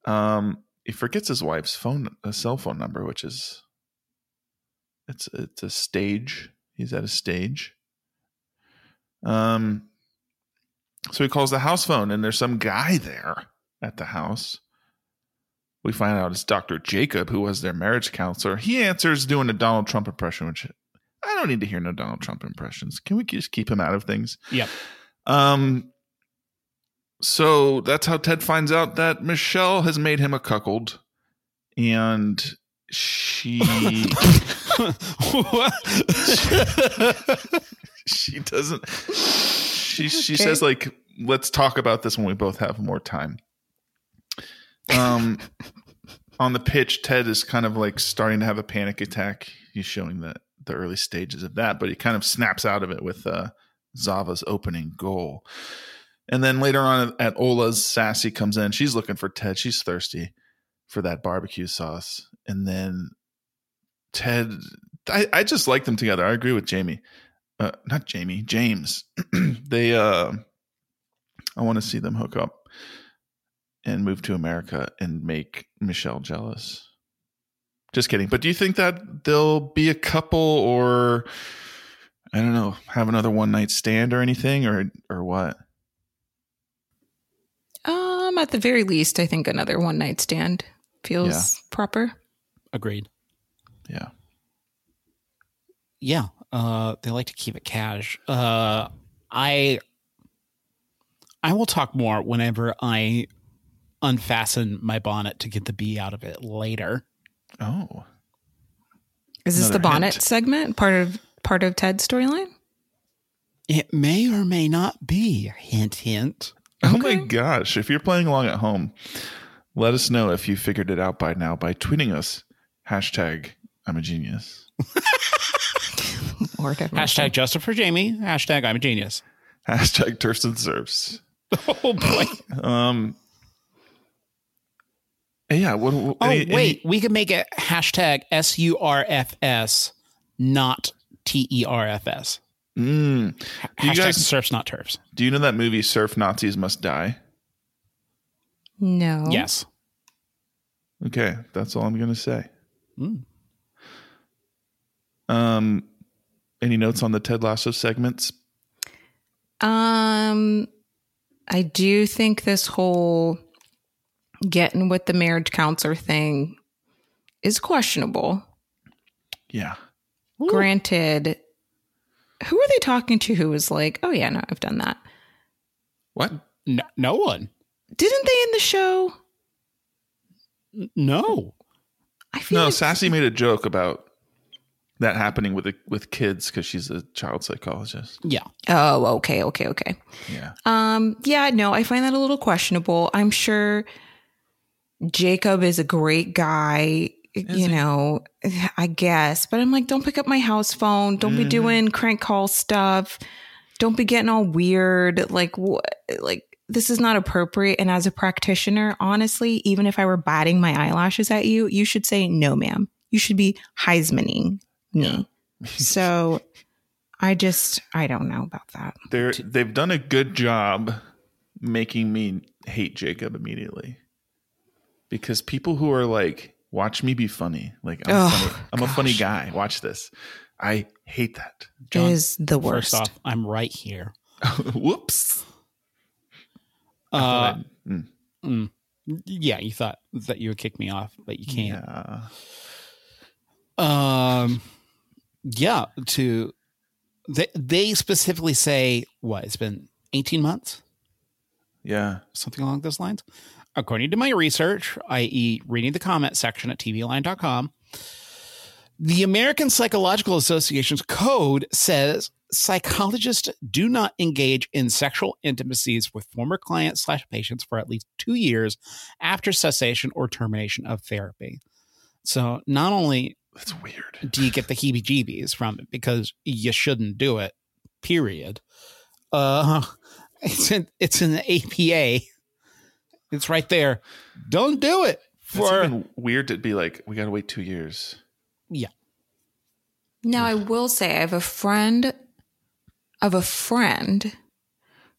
Um, he forgets his wife's phone, a cell phone number, which is it's it's a stage. He's at a stage. Um, so he calls the house phone, and there's some guy there at the house. We find out it's Dr. Jacob, who was their marriage counselor. He answers doing a Donald Trump impression, which I don't need to hear no Donald Trump impressions. Can we just keep him out of things? Yep. Um. So that's how Ted finds out that Michelle has made him a cuckold, and she she doesn't. She she Okay. says like, "Let's talk about this when we both have more time." Um, on the pitch, Ted is kind of like starting to have a panic attack. He's showing the the early stages of that, but he kind of snaps out of it with uh, Zava's opening goal. And then later on at Ola's, Sassy comes in. She's looking for Ted. She's thirsty for that barbecue sauce. And then Ted, I, I just like them together. I agree with Jamie. Uh, not Jamie, James. they, uh, I want to see them hook up and move to America and make Michelle jealous. Just kidding. But do you think that they'll be a couple or I don't know, have another one night stand or anything or or what? Um, at the very least, I think another one night stand feels Yeah. proper. Agreed. Yeah. Yeah. Uh, they like to keep it cash. Uh, I I will talk more whenever I unfasten my bonnet to get the bee out of it later. Oh. Is this the bonnet hint. segment part of part of Ted's storyline? It may or may not be. Hint, hint. Oh my gosh. If you're playing along at home, let us know if you figured it out by now by tweeting us hashtag I'm a genius. Lord. Hashtag Justin for Jamie. Hashtag I'm a genius. Hashtag Tursten serves. Oh boy. Um yeah, what, what Oh any- any- wait, we can make it hashtag S U R F S, not T E R F S. Mm. Do you Hashtag guys surfs, not turfs. do you know that movie Surf Nazis Must Die? No. Yes. Okay, that's all I'm gonna say. Mm. Um, any notes on the Ted Lasso segments? Um, I do think this whole getting with the marriage counselor thing is questionable. Yeah, Granted, who are they talking to who was like, oh, yeah, no, I've done that? what? No, no one. Didn't they in the show? No. I feel No, like Sassy made a joke about that happening with the, with kids because she's a child psychologist. Yeah. Oh, okay, okay, okay. Yeah, Um, yeah, no, I find that a little questionable. I'm sure Jacob is a great guy, you know, I guess, but I'm like, don't pick up my house phone. Don't be doing crank call stuff. Don't be getting all weird. Like, what? Like, this is not appropriate. And as a practitioner, honestly, even if I were batting my eyelashes at you, you should say, no, ma'am. You should be Heismaning me. so I just, I don't know about that. they're they've done a good job making me hate Jacob immediately because people who are like, "Watch me be funny," like I'm, Oh, funny. I'm a funny guy. Watch this. I hate that. Jon, it is the worst. First off, I'm right here. Whoops. Uh, Mm, mm, yeah, you thought that you would kick me off, but you can't. yeah. Um, yeah. To they they specifically say what it's been 18 months, Yeah. something along those lines. According to my research, i.e., reading the comment section at tvline.com, the American Psychological Association's code says psychologists do not engage in sexual intimacies with former clients slash patients for at least two years after cessation or termination of therapy. So not only That's weird. do you get the heebie jeebies from it because you shouldn't do it, period. Uh it's an, it's in the APA. It's right there. Don't do it It's for even weird to be like, we got to wait two years. Yeah. Now I will say I have a friend of a friend.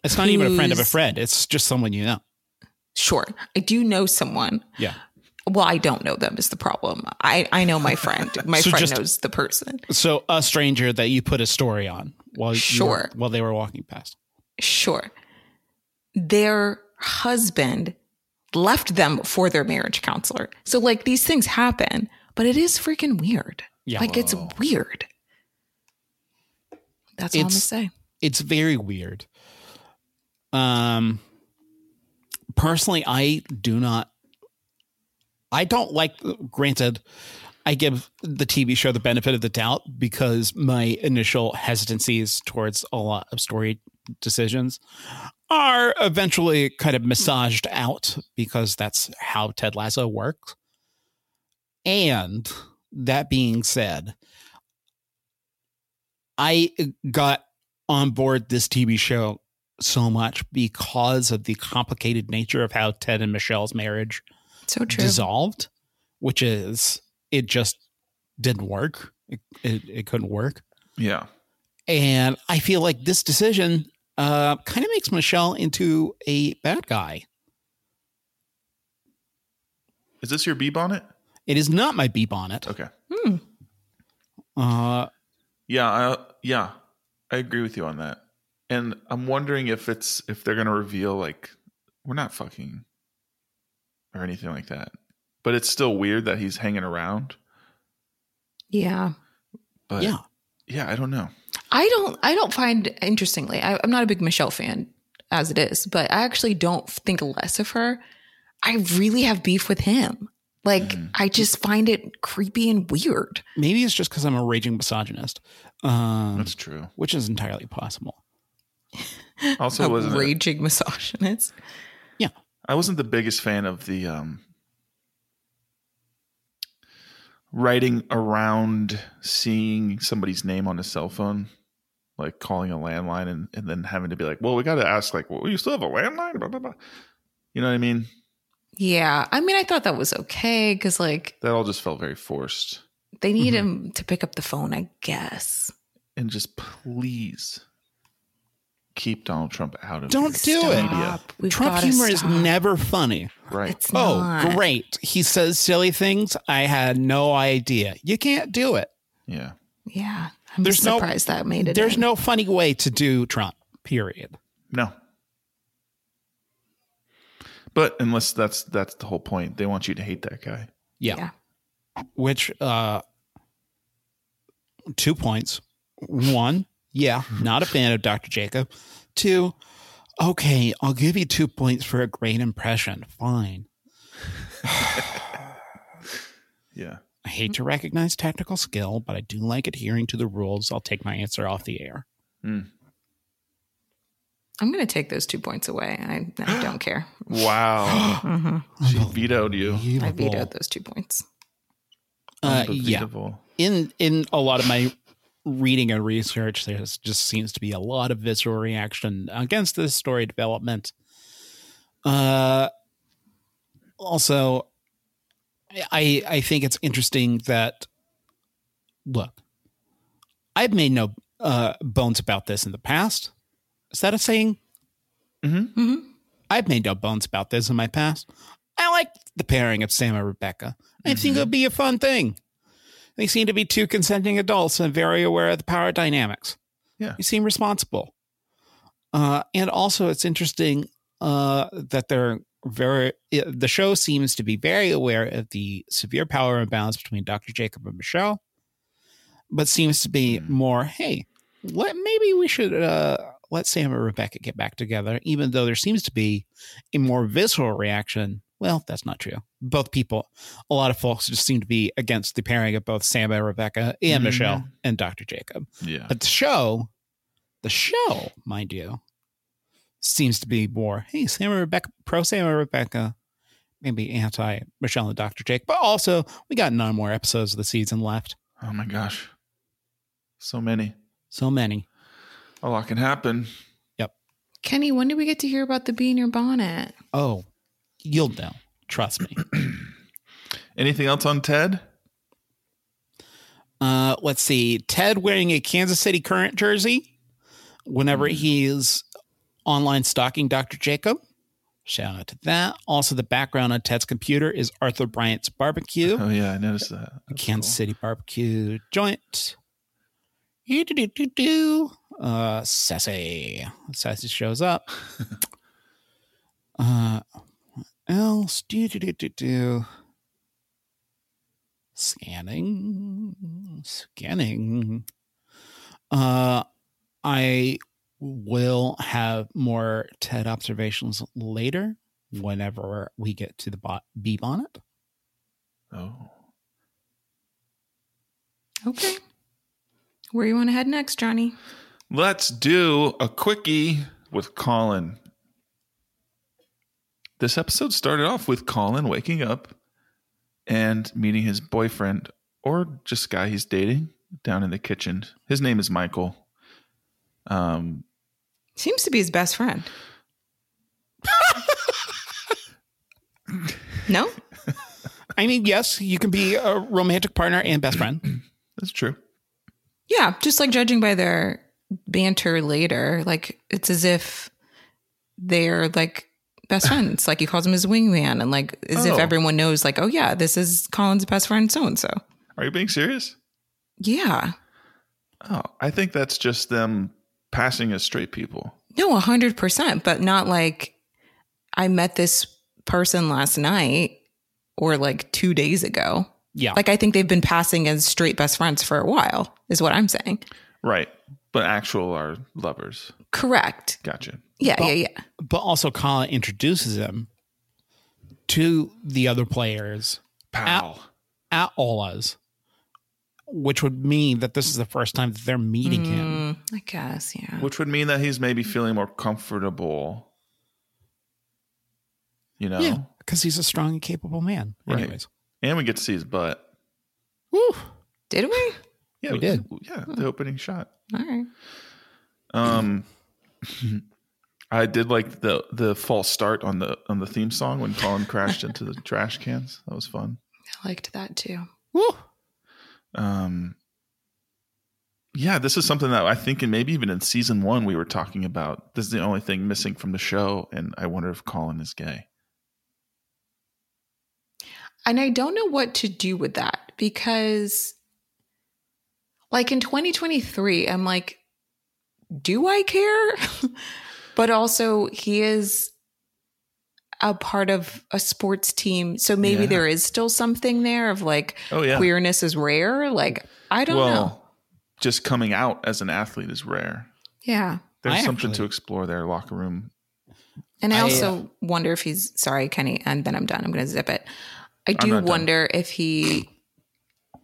it's not even a friend of a friend. It's just someone you know. Sure, I do know someone. Yeah. Well, I don't know them is the problem. I I know my friend. My So friend just- knows the person. So a stranger that you put a story on while Sure. were- while they were walking past. Sure. Their husband left them for their marriage counselor. So like these things happen, but it is freaking weird. Yeah. Like it's weird. That's all I'm gonna say. it's very weird. Um, personally, I do not. I don't like. Granted, I give the TV show the benefit of the doubt because my initial hesitancies towards a lot of story decisions are eventually kind of massaged out because that's how Ted Lasso works. And that being said, I got on board this TV show so much because of the complicated nature of how Ted and Michelle's marriage So true. dissolved, which is it just didn't work. It, it, it couldn't work. Yeah. And I feel like this decision uh, kind of makes Michelle into a bad guy. Is this your bee bonnet? It is not my beep bonnet. Okay. Hmm. Uh, Yeah, I, yeah, I agree with you on that. And I'm wondering if it's if they're gonna reveal like we're not fucking or anything like that. But it's still weird that he's hanging around. Yeah. But yeah. yeah, I don't know. I don't I don't find interestingly, I, I'm not a big Michelle fan as it is, but I actually don't think less of her. I really have beef with him. Like Mhm. I just find it creepy and weird. Maybe it's just because I'm a raging misogynist, um, That's true. which is entirely possible. Also, a wasn't it- raging misogynist. I wasn't the biggest fan of the um writing around seeing somebody's name on a cell phone, like calling a landline and, and then having to be like, well, we got to ask, like, well, you still have a landline? Blah, blah, blah. You know what I mean? Yeah. I mean, I thought that was okay because like That all just felt very forced. they need Mm-hmm. him to pick up the phone, I guess. And just please keep Donald Trump out of Don't this do it. media. We've Trump gotta humor is stop. never funny. Right. It's Oh, not. great. He says silly things. I had no idea. You can't do it. yeah. Yeah. I'm There's just no- surprised that made it. There's in. no funny way to do Trump, period. No. But unless that's that's the whole point, they want you to hate that guy. Yeah. Yeah. Which, uh, two points. One, yeah, not a fan of Dr. Jacob. Two, okay, I'll give you two points for a great impression. Fine. Yeah. I hate to recognize technical skill, but I do like adhering to the rules. I'll take my answer off the air. I'm going to take those two points away. I, I don't care. Wow. hmm she vetoed you. I vetoed those two points. Uh, yeah. In in a lot of my reading and research there just seems to be a lot of visceral reaction against this story development uh also i i think it's interesting that look i've made no uh bones about this in the past is that a saying hmm I've made no bones about this in my past. I like the pairing of Sam and Rebecca. I think it would be a fun thing. They seem to be two consenting adults and very aware of the power dynamics. Yeah. They seem responsible. Uh, and also, it's interesting uh, that they're very, the show seems to be very aware of the severe power imbalance between Dr. Jacob and Michelle, but seems to be Mm. more, hey, let, maybe we should uh, let Sam and Rebecca get back together, even though there seems to be a more visceral reaction. Well, that's not true. Both people, a lot of folks just seem to be against the pairing of both Sam and Rebecca and Mhm. Michelle and Dr. Jacob. Yeah. But the show, the show, mind you, seems to be more, hey, Sam and Rebecca, pro Sam and Rebecca, maybe anti Michelle and Dr. Jake. But also, we got nine more episodes of the season left. Oh my gosh. So many. So many. A lot can happen. Yep. Kenny, when do we get to hear about the bee in your bonnet? Oh, you'll know. Trust me. Anything else on Ted? Uh, let's see. Ted wearing a Kansas City Current jersey whenever he's online stalking Dr. Jacob. Shout out to that. Also, the background on Ted's computer is Arthur Bryant's barbecue, Oh yeah, I noticed that. That's Kansas cool. City barbecue joint. Do-do-do-do-do. Uh, Sassy. Sassy shows up. uh, what else? Do do do do do. Scanning, scanning. Uh, I will have more TED observations later whenever we get to the bo- bee bonnet. Oh. Okay. Where you want to head next, Johnny? Let's do a quickie with Colin. This episode started off with Colin waking up and meeting his boyfriend or just guy he's dating down in the kitchen. His name is Michael. Um, Seems to be his best friend. no? I mean, yes, you can be a romantic partner and best friend. that's true. Yeah, just like judging by their banter later, like it's as if they're like best friends. like he calls him his wingman, and like as if Oh. everyone knows, like, oh yeah, this is Colin's best friend, so and so. Are you being serious? Yeah, Oh, I think that's just them passing as straight people. no, a hundred percent, but not like I met this person last night or like two days ago. Yeah. Like I think they've been passing as straight best friends for a while, is what I'm saying. Right. But actual are lovers. Correct. Gotcha. Yeah, Well- yeah, yeah. but also Colin introduces him to the other players Pal. at Ola's, which would mean that this is the first time that they're meeting him. Mm, I guess, yeah. Which would mean that he's maybe feeling more comfortable. You know? Yeah, because he's a strong and capable man. Right. Anyways, And we get to see his butt. Woo. Did we? Yeah, We did. Yeah, the opening shot. All right. Um I did like the the false start on the on the theme song when Colin crashed into the trash cans. That was fun. I liked that too. Woo. Um yeah, this is something that I think, and maybe even in season one, we were talking about. This is the only thing missing from the show, and I wonder if Colin is gay. And I don't know what to do with that because, like in 2023, I'm like, do I care? but also, he is a part of a sports team. So maybe Yeah. there is still something there of like Oh yeah, queerness is rare. Like, I don't well, know. just coming out as an athlete is rare. Yeah. There's I something to explore there. Locker room. And I I, also wonder if he's sorry, Kenny, and then I'm done. I'm going to zip it. I do not done. wonder if he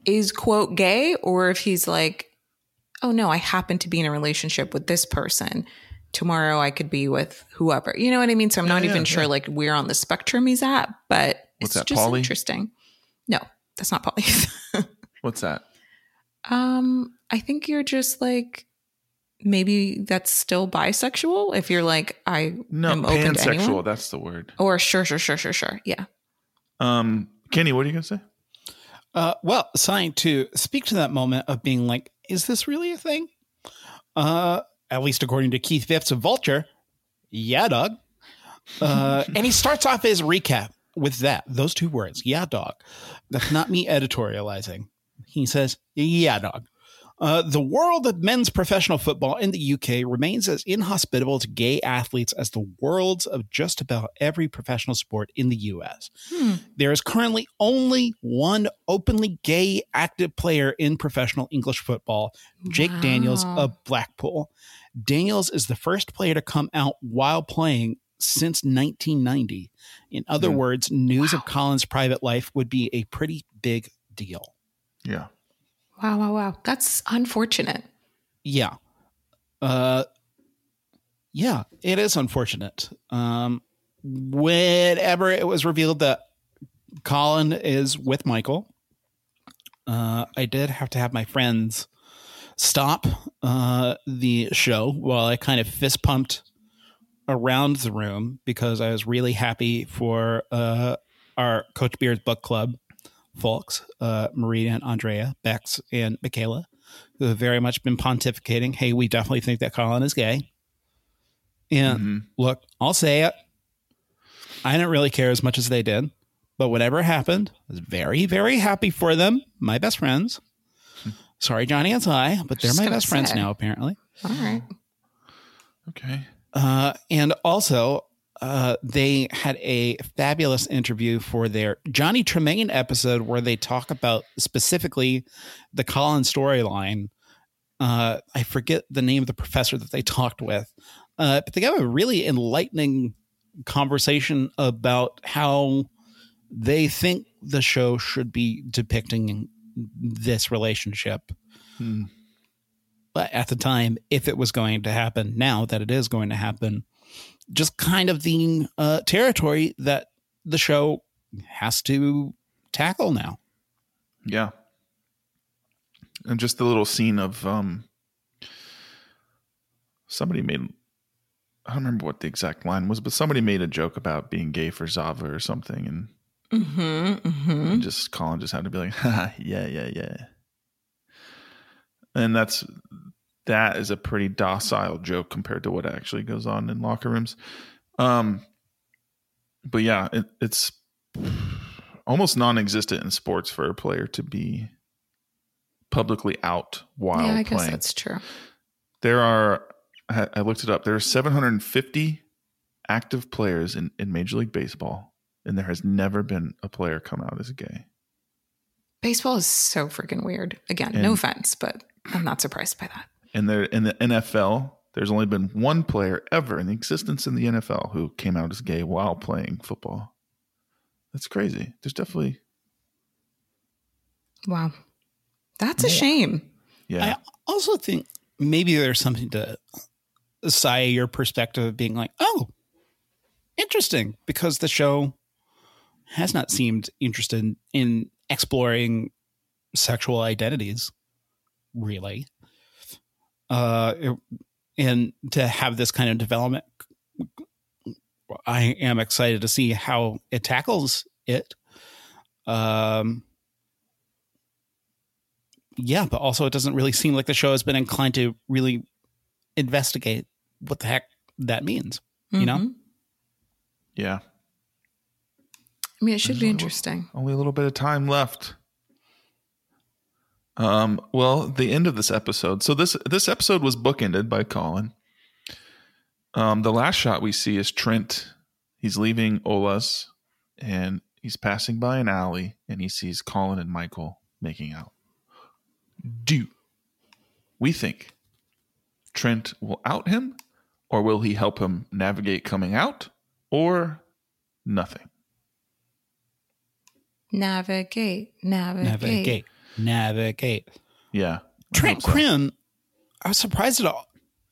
is quote gay or if he's like, oh no, I happen to be in a relationship with this person. Tomorrow I could be with whoever. You know what I mean? So I'm not Yeah, even yeah, sure yeah. like where on the spectrum he's at, but What's it's that, just poly? interesting. No, that's not poly. What's that? um, I think you're just like maybe that's still bisexual if you're like I No, am open to anyone. pansexual. That's the word. Or sure, sure, sure, sure, sure. Yeah. Um, Kenny, what are you gonna say? Uh, well, sign to speak to that moment of being like, is this really a thing? Uh, at least according to Keith Phipps of Vulture. Yeah, dog. Uh, and he starts off his recap with that, those two words, yeah, dog. That's not me editorializing. He says, yeah, dog. Uh, the world of men's professional football in the UK remains as inhospitable to gay athletes as the worlds of just about every professional sport in the US. There is currently only one openly gay active player in professional English football, Jake Wow. Daniels of Blackpool. Daniels is the first player to come out while playing since 1990. In other Hmm. words, news of Colin's private life would be a pretty big deal. Yeah. Wow, wow, wow. That's unfortunate. Yeah. Uh yeah, it is unfortunate. Um whenever it was revealed that Colin is with Michael, uh I did have to have my friends stop uh the show while I kind of fist pumped around the room because I was really happy for uh our Coach Beard's book club folks, uh Maria and Andrea, Bex and Michaela who have very much been pontificating, hey, we definitely think that Colin is gay. And Mhm. look, I'll say it. I didn't really care as much as they did. But whatever happened, I was very, very happy for them, my best friends. Sorry, Johnny and I, but they're Just my gonna best friends now, apparently. All right. Okay. Uh, and also, uh, they had a fabulous interview for their Johnny Tremaine episode where they talk about specifically the Colin storyline. Uh, I forget the name of the professor that they talked with, uh, but they have a really enlightening conversation about how they think the show should be depicting this relationship Hmm. but at the time, if it was going to happen, now that it is going to happen, just kind of the uh, territory that the show has to tackle now. Yeah. And just the little scene of um somebody made I don't remember what the exact line was, but somebody made a joke about being gay for Zava or something and, Mm-hmm. Mm-hmm. and just Colin just had to be like, yeah, yeah, yeah. And that's that is a pretty docile joke compared to what actually goes on in locker rooms. Um but yeah, it, it's almost non-existent in sports for a player to be publicly out while Yeah, I guess that's true. There are, I I looked it up. There are 750 active players in, in Major League Baseball, and there has never been a player come out as gay. Baseball is so freaking weird. Again, no offense, but I'm not surprised by that. And there in the NFL, there's only been one player ever in the existence in the NFL who came out as gay while playing football. That's crazy. There's definitely, Wow. That's a Yeah. shame. yeah, I also think maybe there's something to Saya, your perspective of being like, oh, interesting, because the show has not seemed interested in exploring sexual identities, really. Uh, and to have this kind of development, I am excited to see how it tackles it. Um, yeah, but also it doesn't really seem like the show has been inclined to really investigate what the heck that means. You know? Mhm. yeah. I mean, it should There's be only- interesting. Only a little bit of time left. Um, well, the end of this episode. So this this episode was bookended by Colin. Um, the last shot we see is Trent. He's leaving Ola's and he's passing by an alley and he sees Colin and Michael making out. Do we think Trent will out him or will he help him navigate coming out or nothing? Navigate, navigate. Navigate. Navigate. Yeah. Trent hope so. Crimm, I was surprised at all.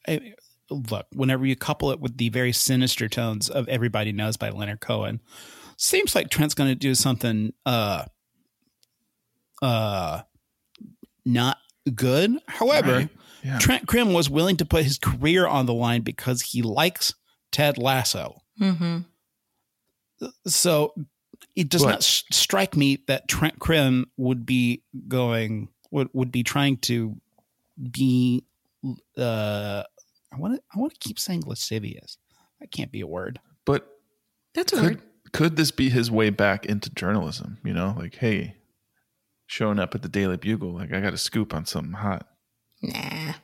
I, look, whenever you couple it with the very sinister tones of Everybody Knows by Leonard Cohen, seems like Trent's going to do something uh uh not good. However, Right. Yeah. Trent Crimm was willing to put his career on the line because he likes Ted Lasso. Mm-hmm. So it does But- not s- strike me that Trent Crimm would be going would would be trying to be uh I want to I want to keep saying lascivious. That can't be a word. But That's a could word. could this be his way back into journalism? You know, like, hey, showing up at the Daily Bugle, like I got a scoop on something hot. Nah.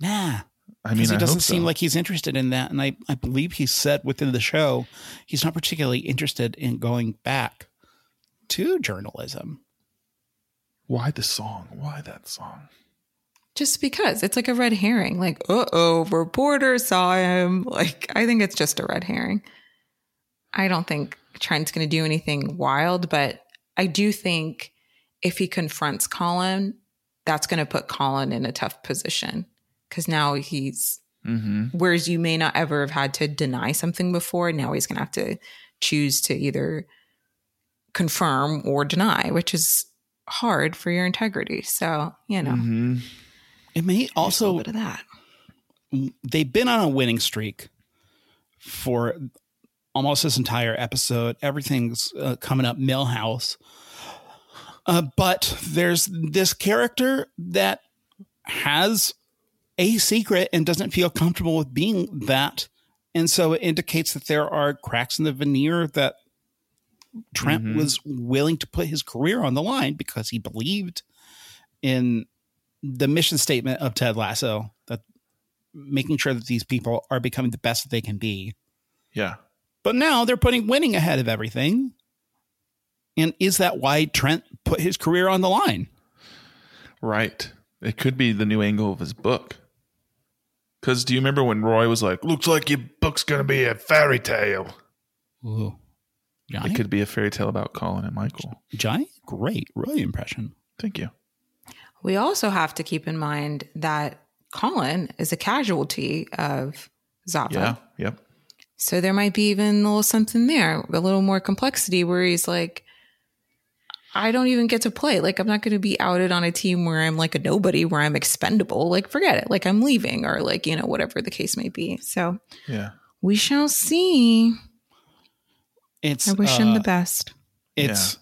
Nah. I mean, Because he I doesn't hope so. seem like he's interested in that. And I, I believe he said within the show he's not particularly interested in going back to journalism. Why the song? Why that song? Just because it's like a red herring. Like, uh oh, reporter saw him. Like, I think it's just a red herring. I don't think Trent's going to do anything wild, but I do think if he confronts Colin, that's going to put Colin in a tough position because now he's, Mm-hmm. whereas you may not ever have had to deny something before, now he's going to have to choose to either confirm or deny, which is hard for your integrity. So, you know, Mm-hmm. It may there's a bit of that. they've been on a winning streak for almost this entire episode. Everything's uh, coming up Milhouse. Uh, but there's this character that has a secret and doesn't feel comfortable with being that. And so it indicates that there are cracks in the veneer that Trent Mhm. was willing to put his career on the line because he believed in the mission statement of Ted Lasso that making sure that these people are becoming the best that they can be. Yeah. But now they're putting winning ahead of everything. And is that why Trent put his career on the line? Right. It could be the new angle of his book. Because do you remember when Roy was like, "Looks like your book's gonna be a fairy tale"? Ooh. Johnny? It could be a fairy tale about Colin and Michael. Johnny? Great. Really impression. Thank you. We also have to keep in mind that Colin is a casualty of Zava. Yeah. Yep. So there might be even a little something there, a little more complexity where he's like, I don't even get to play. Like, I'm not going to be outed on a team where I'm like a nobody, where I'm expendable. Like, forget it. Like, I'm leaving, or like, you know, whatever the case may be. So Yeah. we shall see. It's I wish him uh, the best. It's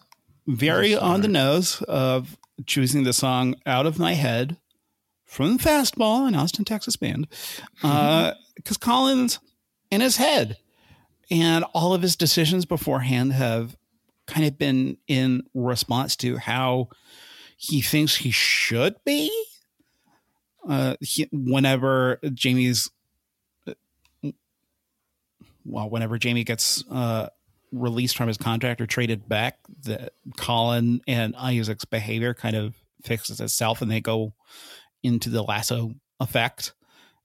very Yes, on the nose of choosing the song out of my head from Fastball, an Austin, Texas band. Uh, because Colin's in his head, and all of his decisions beforehand have kind of been in response to how he thinks he should be. Uh, he, whenever Jamie's, well, whenever Jamie gets uh, released from his contract or traded back, that Colin and Isaac's behavior kind of fixes itself and they go into the lasso effect.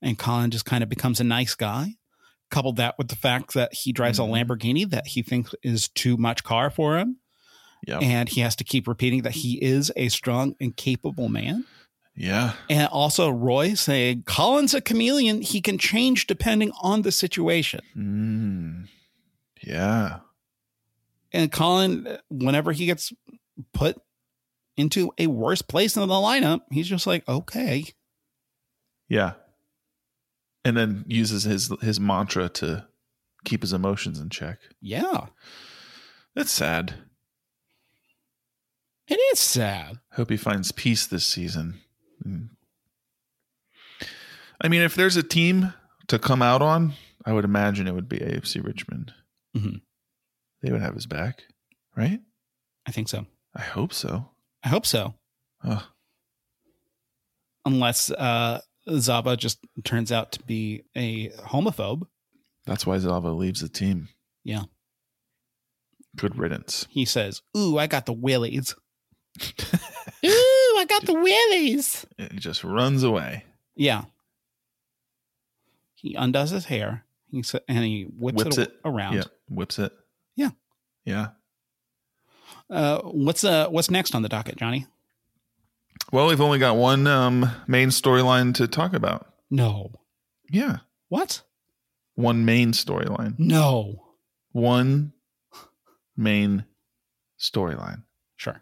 And Colin just kind of becomes a nice guy. Coupled that with the fact that he drives Mhm. a Lamborghini that he thinks is too much car for him. Yep. And he has to keep repeating that he is a strong and capable man. yeah. And also Roy saying Colin's a chameleon. He can change depending on the situation. Mm. Yeah. And Colin, whenever he gets put into a worse place in the lineup, he's just like, okay. Yeah. And then uses his his mantra to keep his emotions in check. Yeah. That's sad. It is sad. Hope he finds peace this season. Mm. I mean, if there's a team to come out on, I would imagine it would be AFC Richmond. Mhm. They would have his back, right? I think so. I hope so. I hope so. Unless uh Zava just turns out to be a homophobe. that's why Zava leaves the team. Yeah. Good riddance. He says, Ooh, I got the willies. Ooh, I got the willies. He just runs away, Yeah. He undoes his hair. He sa- and he whips, whips it, it around. Yeah, whips it. Yeah. Yeah. Uh, what's uh what's next on the docket, Johnny? Well, we've only got one um, main storyline to talk about. No. Yeah. What? One main storyline. No. One main storyline. Sure.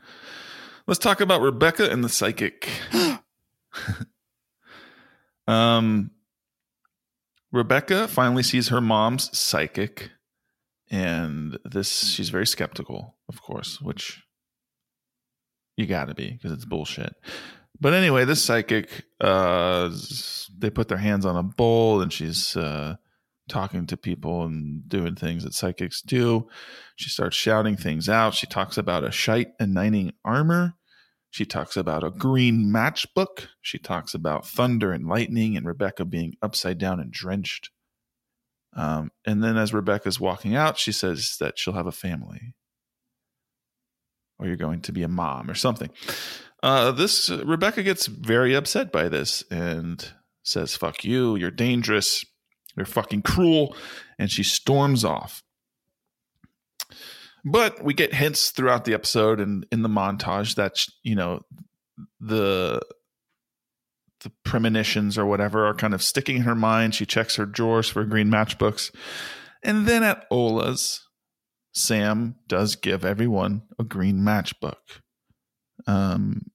Let's talk about Rebecca and the psychic. um, Rebecca finally sees her mom's psychic, and this she's very skeptical, of course, which you got to be because it's bullshit. But anyway, this psychic, uh, they put their hands on a bowl, and she's uh, talking to people and doing things that psychics do. She starts shouting things out. She talks about a shite and knighting armor She talks about a green matchbook. She talks about thunder and lightning and Rebecca being upside down and drenched. Um, and then as Rebecca's walking out, she says that she'll have a family or you're going to be a mom or something. Uh, this Rebecca gets very upset by this and says, "Fuck you! You're dangerous. You're fucking cruel," and she storms off. But we get hints throughout the episode and in the montage that you know the the premonitions or whatever are kind of sticking in her mind. She checks her drawers for green matchbooks, and then at Ola's, Sam does give everyone a green matchbook. Um,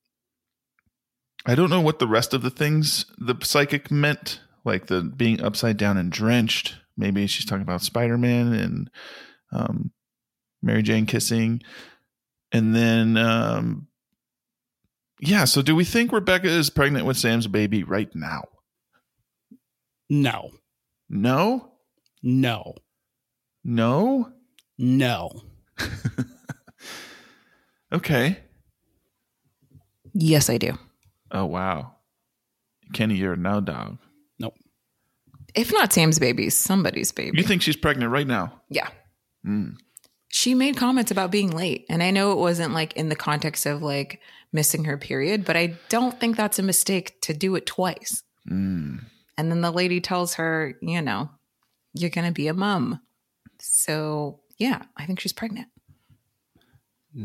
I don't know what the rest of the things the psychic meant, like the being upside down and drenched. Maybe she's talking about Spider Man and um, Mary Jane kissing, and then um, yeah. So, do we think Rebecca is pregnant with Sam's baby right now? No, No, no, no. No. Okay. Yes, I do. Oh wow, Kenny, you're a no dog. Nope. If not Sam's baby, somebody's baby. You think she's pregnant right now? yeah. Mm. She made comments about being late. And I know it wasn't like in the context of like missing her period, but I don't think that's a mistake to do it twice. Mm. And then the lady tells her, you know, you're going to be a mom. So, yeah, I think she's pregnant.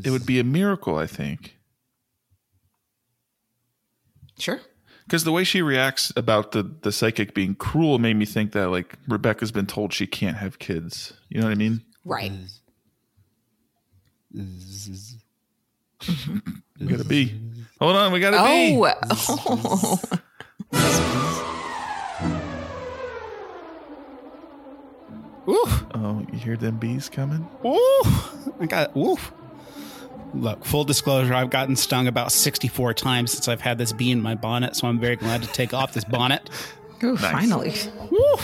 It would be a miracle, I think. Sure. Because the way she reacts about the the psychic being cruel made me think that like Rebecca's been told she can't have kids. You know what I mean? Right. We got a B. Hold on, we got a B. Oh. oh. Oh, you hear them bees coming? ooh, I got ooh. Look, full disclosure, I've gotten stung about 64 times since I've had this bee in my bonnet, so I'm very glad to take off this bonnet. Ooh, Finally. Woo.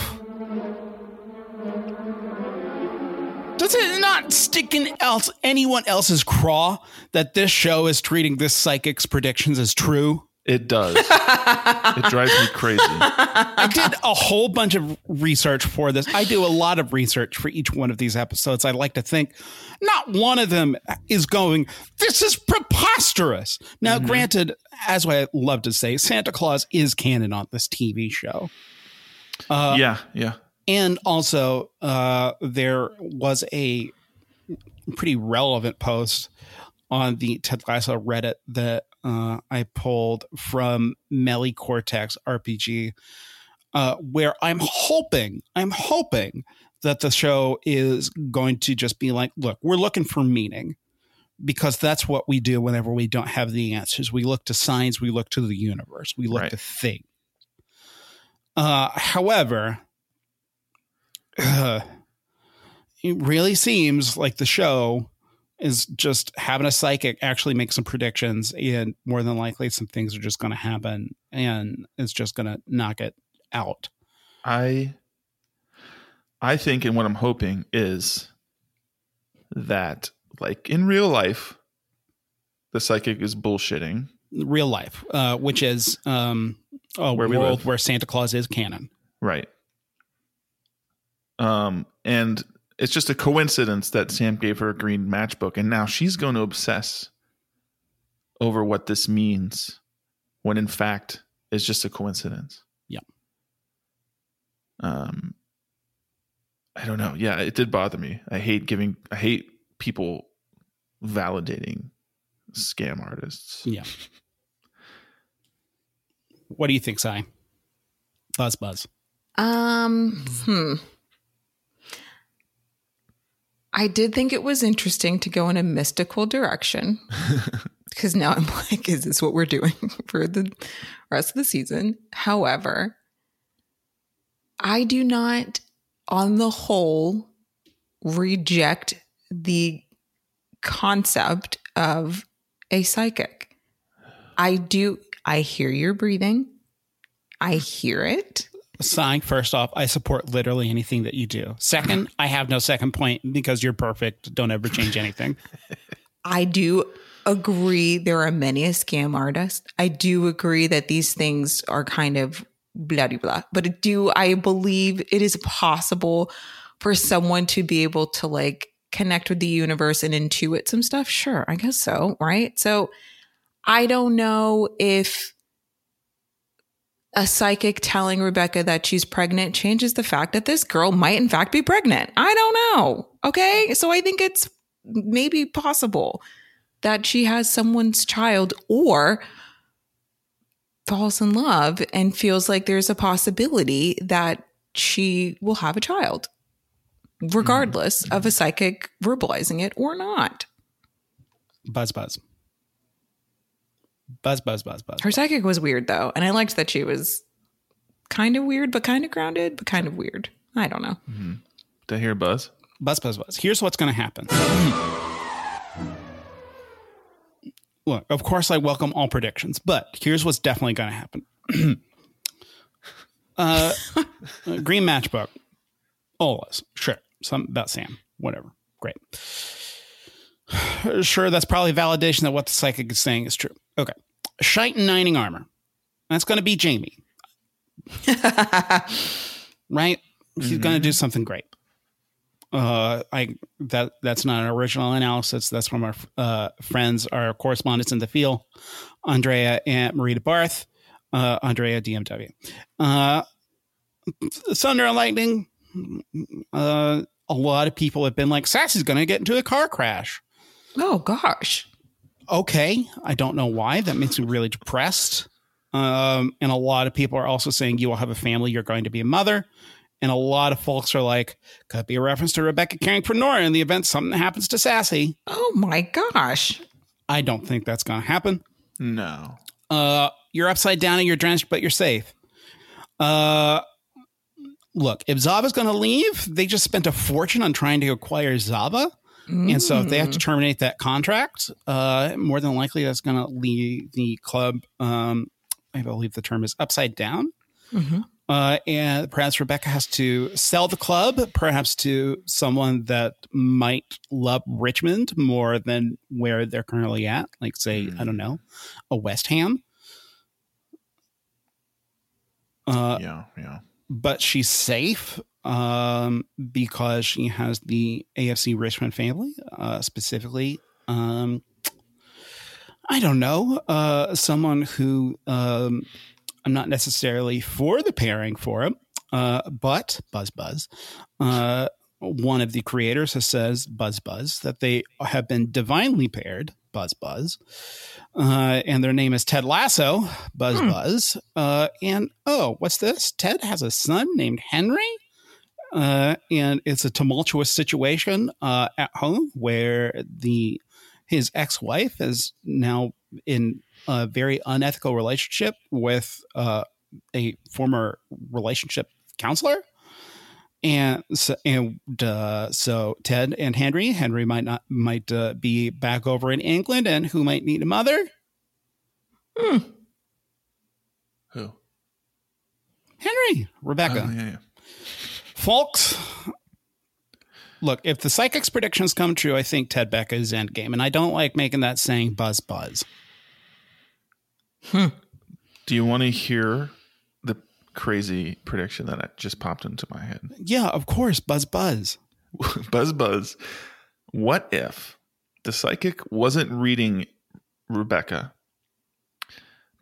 Does it not stick in else anyone else's craw that this show is treating this psychic's predictions as true? It does. it drives me crazy. I did a whole bunch of research for this. I do a lot of research for each one of these episodes. I like to think not one of them is going, this is preposterous. Now, granted, as I love to say, Santa Claus is canon on this TV show. Uh, yeah, yeah. And also, uh, there was a pretty relevant post on the Ted Lasso Reddit that uh, I pulled from Melly Cortex RPG, uh, where I'm hoping, I'm hoping that the show is going to just be like, look, we're looking for meaning because that's what we do whenever we don't have the answers. We look to signs, we look to the universe, we look Right. to think. Uh, however, uh, it really seems like the show is just having a psychic actually make some predictions, and more than likely, some things are just going to happen, and it's just going to knock it out. I I think and what I'm hoping is that like in real life the psychic is bullshitting. Real life, uh, which is um, a Where world where Santa Claus is canon. Right. Um and it's just a coincidence that Sam gave her a green matchbook and now she's going to obsess over what this means when in fact it's just a coincidence. Yeah. Um I don't know. Yeah, it did bother me. I hate giving I hate people validating scam artists. Yeah. what do you think, Sai? Buzz, buzz. Um, hmm. I did think it was interesting to go in a mystical direction because now I'm like, is this what we're doing for the rest of the season? However, I do not, on the whole, reject the concept of a psychic. I do, I hear your breathing, I hear it. Sai, first off, I support literally anything that you do. Second, I have no second point because you're perfect. Don't ever change anything. I do agree there are many a scam artists. I do agree that these things are kind of blah blah blah. But do I believe it is possible for someone to be able to like connect with the universe and intuit some stuff? Sure, I guess so, right? So I don't know if a psychic telling Rebecca that she's pregnant changes the fact that this girl might in fact be pregnant. I don't know. Okay. So I think it's maybe possible that she has someone's child or falls in love and feels like there's a possibility that she will have a child, regardless of a psychic verbalizing it or not. Buzz, buzz. Buzz, buzz, buzz, buzz. Her psychic was weird though, and I liked that she was kind of weird, but kind of grounded, but kind of weird. I don't know. Did I hear buzz? Buzz, buzz, buzz. Here's what's going to happen. Look, of course, I welcome all predictions, but here's what's definitely going to happen. uh, green matchbook. Ola's. Sure. Something about Sam. Whatever. Great. Sure, that's probably validation that what the psychic is saying is true. Okay. Shite and Nining armor. That's going to be Jamie. right? He's going to do something great. Uh, I that that's not an original analysis. That's from our uh, friends, our correspondents in the field, Andrea and Marita Barth, uh, Andrea DMW. Uh, Thunder and Lightning. Uh, a lot of people have been like, Sassy's going to get into a car crash. Oh gosh. Okay, I don't know why. That makes me really depressed. Um, and a lot of people are also saying you will have a family. You're going to be a mother. And a lot of folks are like, could be a reference to Rebecca caring for Nora in the event something happens to Sassy. Oh my gosh. I don't think that's going to happen. No. Uh, you're upside down and you're drenched, but you're safe. Uh, look, if Zava's going to leave, they just spent a fortune on trying to acquire Zava. And so if they have to terminate that contract, uh, more than likely that's going to leave the club. Um, I believe the term is upside down. Uh, and perhaps Rebecca has to sell the club, perhaps to someone that might love Richmond more than where they're currently at. Like, say, I don't know, a West Ham. Uh, yeah, yeah. but she's safe um, because she has the AFC Richmond family, uh, specifically. Um, I don't know, uh, someone who um, I'm not necessarily for the pairing for him, uh, but Buzz Buzz, uh, one of the creators has says Buzz Buzz that they have been divinely paired, Buzz Buzz, uh, and their name is Ted Lasso, Buzz Buzz, uh, and oh, what's this? Ted has a son named Henry. Uh, and it's a tumultuous situation uh, at home where the his ex-wife is now in a very unethical relationship with uh, a former relationship counselor. And so, and uh, so Ted and Henry, Henry might not might uh, be back over in England, and who might need a mother? Who? Henry, Rebecca. Oh, yeah, yeah. Folks, look, if the psychic's predictions come true, I think Ted Becca is endgame. And I don't like making that saying buzz buzz. Hmm. Do you want to hear the crazy prediction that just popped into my head? Yeah, of course, buzz buzz. buzz, buzz. What if the psychic wasn't reading Rebecca,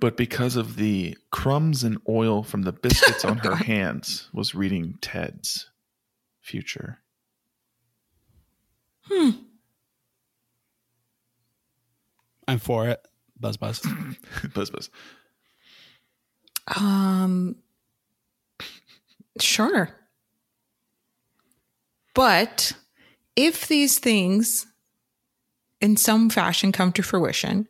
but because of the crumbs and oil from the biscuits on her hands, was reading Ted's future? Hmm. I'm for it. Buzz buzz. buzz, buzz. Um, sure. But if these things in some fashion come to fruition,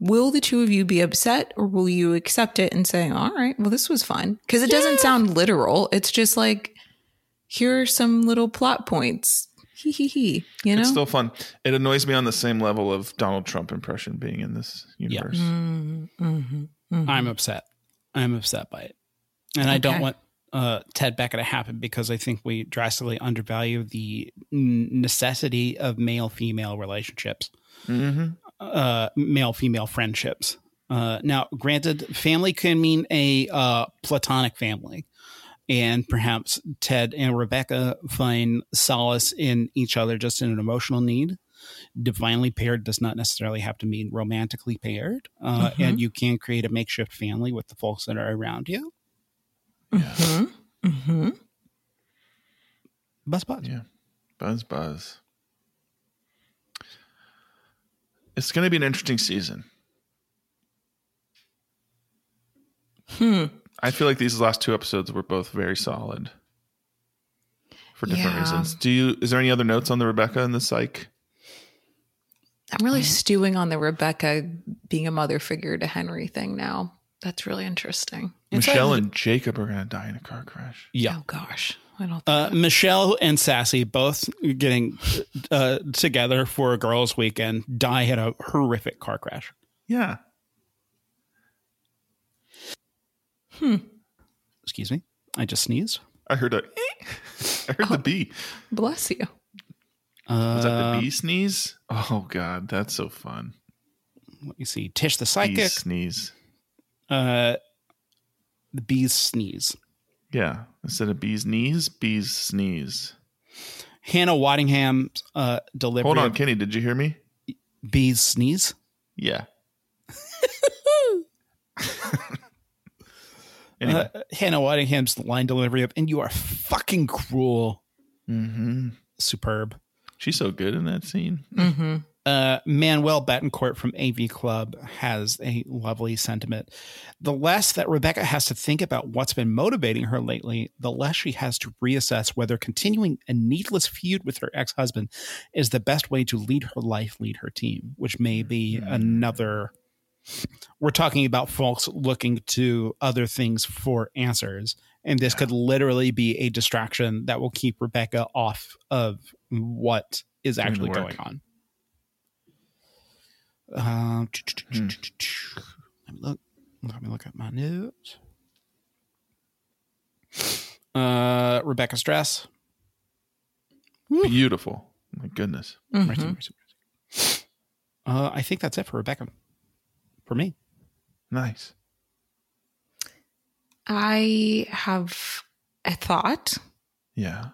will the two of you be upset or will you accept it and say, all right, well, this was fun? Because it doesn't sound literal. It's just like, here are some little plot points. Hee hee hee. You know? It's still fun. It annoys me on the same level of Donald Trump impression being in this universe. I'm upset. I'm upset by it. And I don't want uh, Ted Becca to happen because I think we drastically undervalue the necessity of male female relationships, Mm-hmm. Uh, male female friendships. Uh, now, granted, family can mean a uh, platonic family, and perhaps Ted and Rebecca find solace in each other just in an emotional need. Divinely paired does not necessarily have to mean romantically paired, uh, Mhm. and you can create a makeshift family with the folks that are around you. Mm-hmm. Mm-hmm. Buzz buzz. Yeah. Buzz, buzz. It's going to be an interesting season. Hmm. I feel like these last two episodes were both very solid for different Yeah. reasons. Do you? Is there any other notes on the Rebecca and the Psych? I'm really stewing on the Rebecca being a mother figure to Henry thing now. That's really interesting. It's Michelle like- and Jacob are going to die in a car crash. Yeah. Oh gosh. I don't think Uh, Michelle and Sassy both getting uh, together for a girls' weekend die in a horrific car crash. Yeah. Hmm. Excuse me. I just sneezed. I heard a. I heard the bee. bless you. Uh, Was that the bee sneeze? Oh God, that's so fun. Let me see. Tish the Bee psychic. sneeze. Uh, the bees sneeze. Yeah. Instead of bees knees, bees sneeze. Hannah Waddingham's uh, delivery. Hold on, Kenny. Did you hear me? bees sneeze. Yeah. anyway. Uh, Hannah Waddingham's line delivery of "and you are fucking cruel." hmm Superb. She's so good in that scene. Mm-hmm. Uh, Manuel Betancourt from AV Club has a lovely sentiment. The less that Rebecca has to think about what's been motivating her lately, the less she has to reassess whether continuing a needless feud with her ex husband is the best way to lead her life, lead her team, which may be another. We're talking about folks looking to other things for answers. And this could literally be a distraction that will keep Rebecca off of what is actually going on. Um, Hmm. Let me look. Let me look at my notes. Uh, Rebecca Stress. Beautiful. My goodness. Mm-hmm. Mercy, mercy, mercy. Uh, I think that's it for Rebecca. For me, Nice. I have a thought Yeah.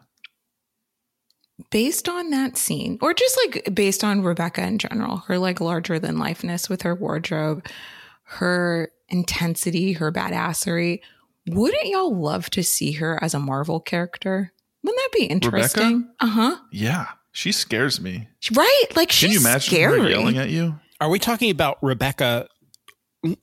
Based on that scene, or just like based on Rebecca in general, her like larger than lifeness with her wardrobe, her intensity, her badassery. Wouldn't y'all love to see her as a Marvel character? Wouldn't that be interesting? Uh huh. Yeah. She scares me. Right? Like Can she's you imagine scary. her yelling at you? are we talking about Rebecca? It's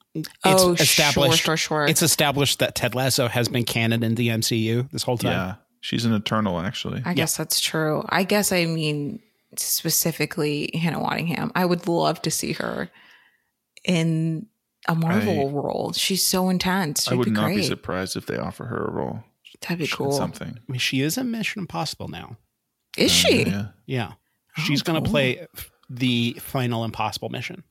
oh, established. sure, sure, sure. It's established that Ted Lasso has been canon in the MCU this whole time. Yeah. She's an eternal, actually. I guess that's true. I guess I mean specifically Hannah Waddingham. I would love to see her in a Marvel role. She's so intense. She'd I would be not great. be surprised if they offer her a role. That'd be in cool. Something. I mean, she is in Mission Impossible now. Is uh, she? Yeah. Yeah, Oh, she's going to cool. play the final Impossible mission.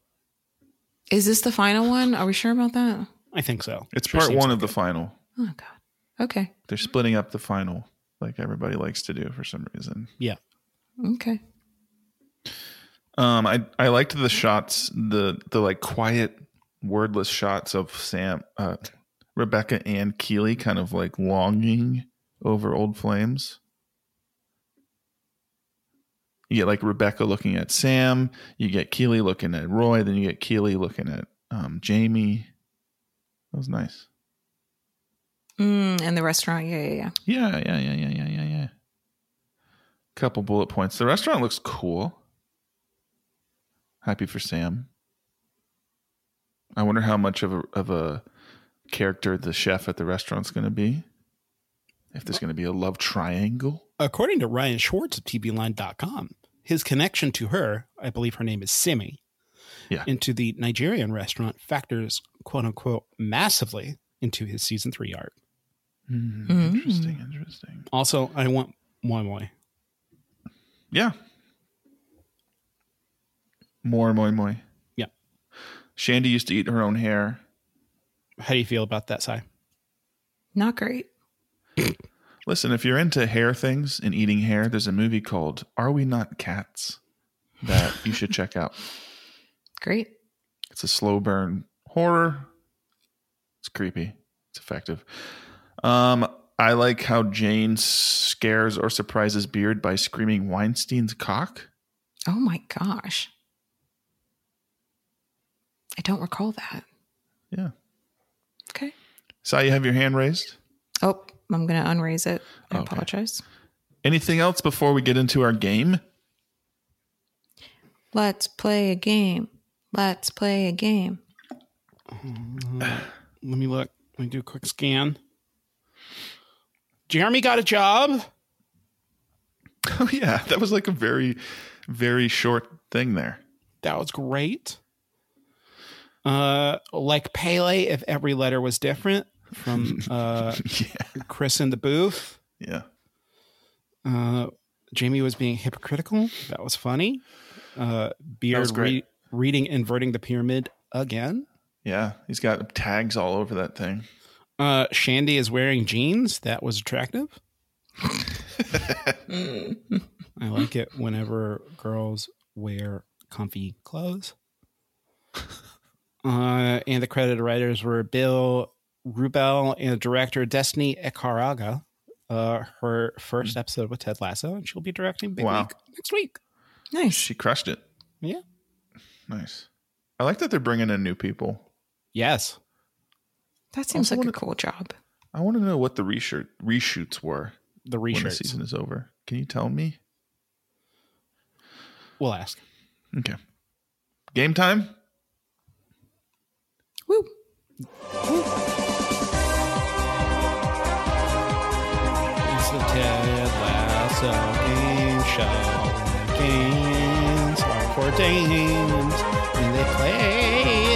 Is this the final one? Are we sure about that? I think so. It's Sure part one like of the final. Oh God. Okay. They're splitting up the final like everybody likes to do for some reason. Yeah. Okay. Um, I I liked the shots, the the like quiet, wordless shots of Sam, uh, Rebecca and Keeley, kind of like longing over old flames. You get like Rebecca looking at Sam, you get Keeley looking at Roy, then you get Keeley looking at um, Jamie. That was nice. Mm, and the restaurant. Yeah, yeah, yeah. Yeah, yeah, yeah, yeah, yeah, yeah, yeah. Couple bullet points. The restaurant looks cool. Happy for Sam. I wonder how much of a of a character the chef at the restaurant's going to be. If there's going to be a love triangle. According to Ryan Schwartz of TVLine.com, his connection to her, I believe her name is Simi, Yeah. into the Nigerian restaurant factors quote unquote massively into his season three arc. Hmm, Mm. Interesting, interesting. Also, I want moi moi. Yeah. More moi moi. Yeah. Shandy used to eat her own hair. How do you feel about that, Sai? Not great. Listen, if you're into hair things and eating hair, there's a movie called Are We Not Cats that you should check out. Great. It's a slow burn horror. It's creepy. It's effective. Um, I like how Jane scares or surprises Beard by screaming Weinstein's cock. Oh my gosh. I don't recall that. Yeah. Okay. Saw you have your hand raised. Oh, I'm going to unraise it. I Okay. apologize. Anything else before we get into our game? Let's play a game. Let's play a game. Let me look. Let me do a quick scan. Jeremy got a job. Oh yeah, that was like a very, very short thing there. That was great. Uh, like Pele, if every letter was different from uh, Yeah, Chris in the booth. yeah. Uh, Jamie was being hypocritical. That was funny. Uh, Beard re- reading inverting the pyramid again. Yeah, he's got tags all over that thing. Uh, Shandy is wearing jeans. That was attractive. I like it whenever girls wear comfy clothes. Uh, and the credited writers were Bill Wrubel and director Destiny Ekaragha. Uh, her first episode with Ted Lasso, and she'll be directing Big Wow. Week next week. Nice. She crushed it. Yeah. Nice. I like that they're bringing in new people. Yes. That seems Also like a wanna- cool job. I want to know what the reshoot reshoots were The when the season is over. Can you tell me? We'll ask. Okay. Game time. Woo. It's the Ted Lasso game show. Games are for dames, and they play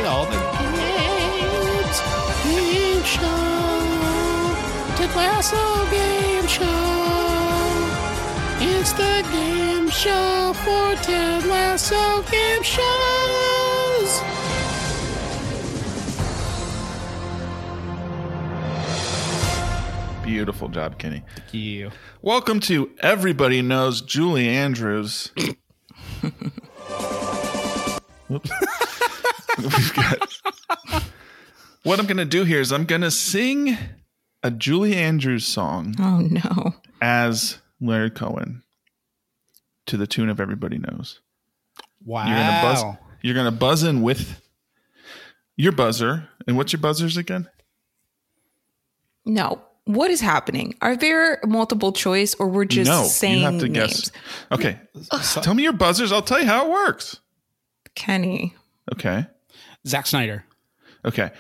Ted Lasso game show. It's the game show for Ted Lasso game shows. Beautiful job, Kenny. Thank you. Welcome to Everybody Knows Julie Andrews. Whoops. We've got. What I'm going to do here is I'm going to sing a Julie Andrews song Oh no. as Larry Cohen to the tune of Everybody Knows. Wow. You're gonna buzz. You're gonna buzz in with your buzzer. And what's your buzzers again? No. What is happening? Are there multiple choice or we're just no, saying you have to names? guess. Okay, tell me your buzzers. I'll tell you how it works. Kenny. Okay, Zack Snyder. okay.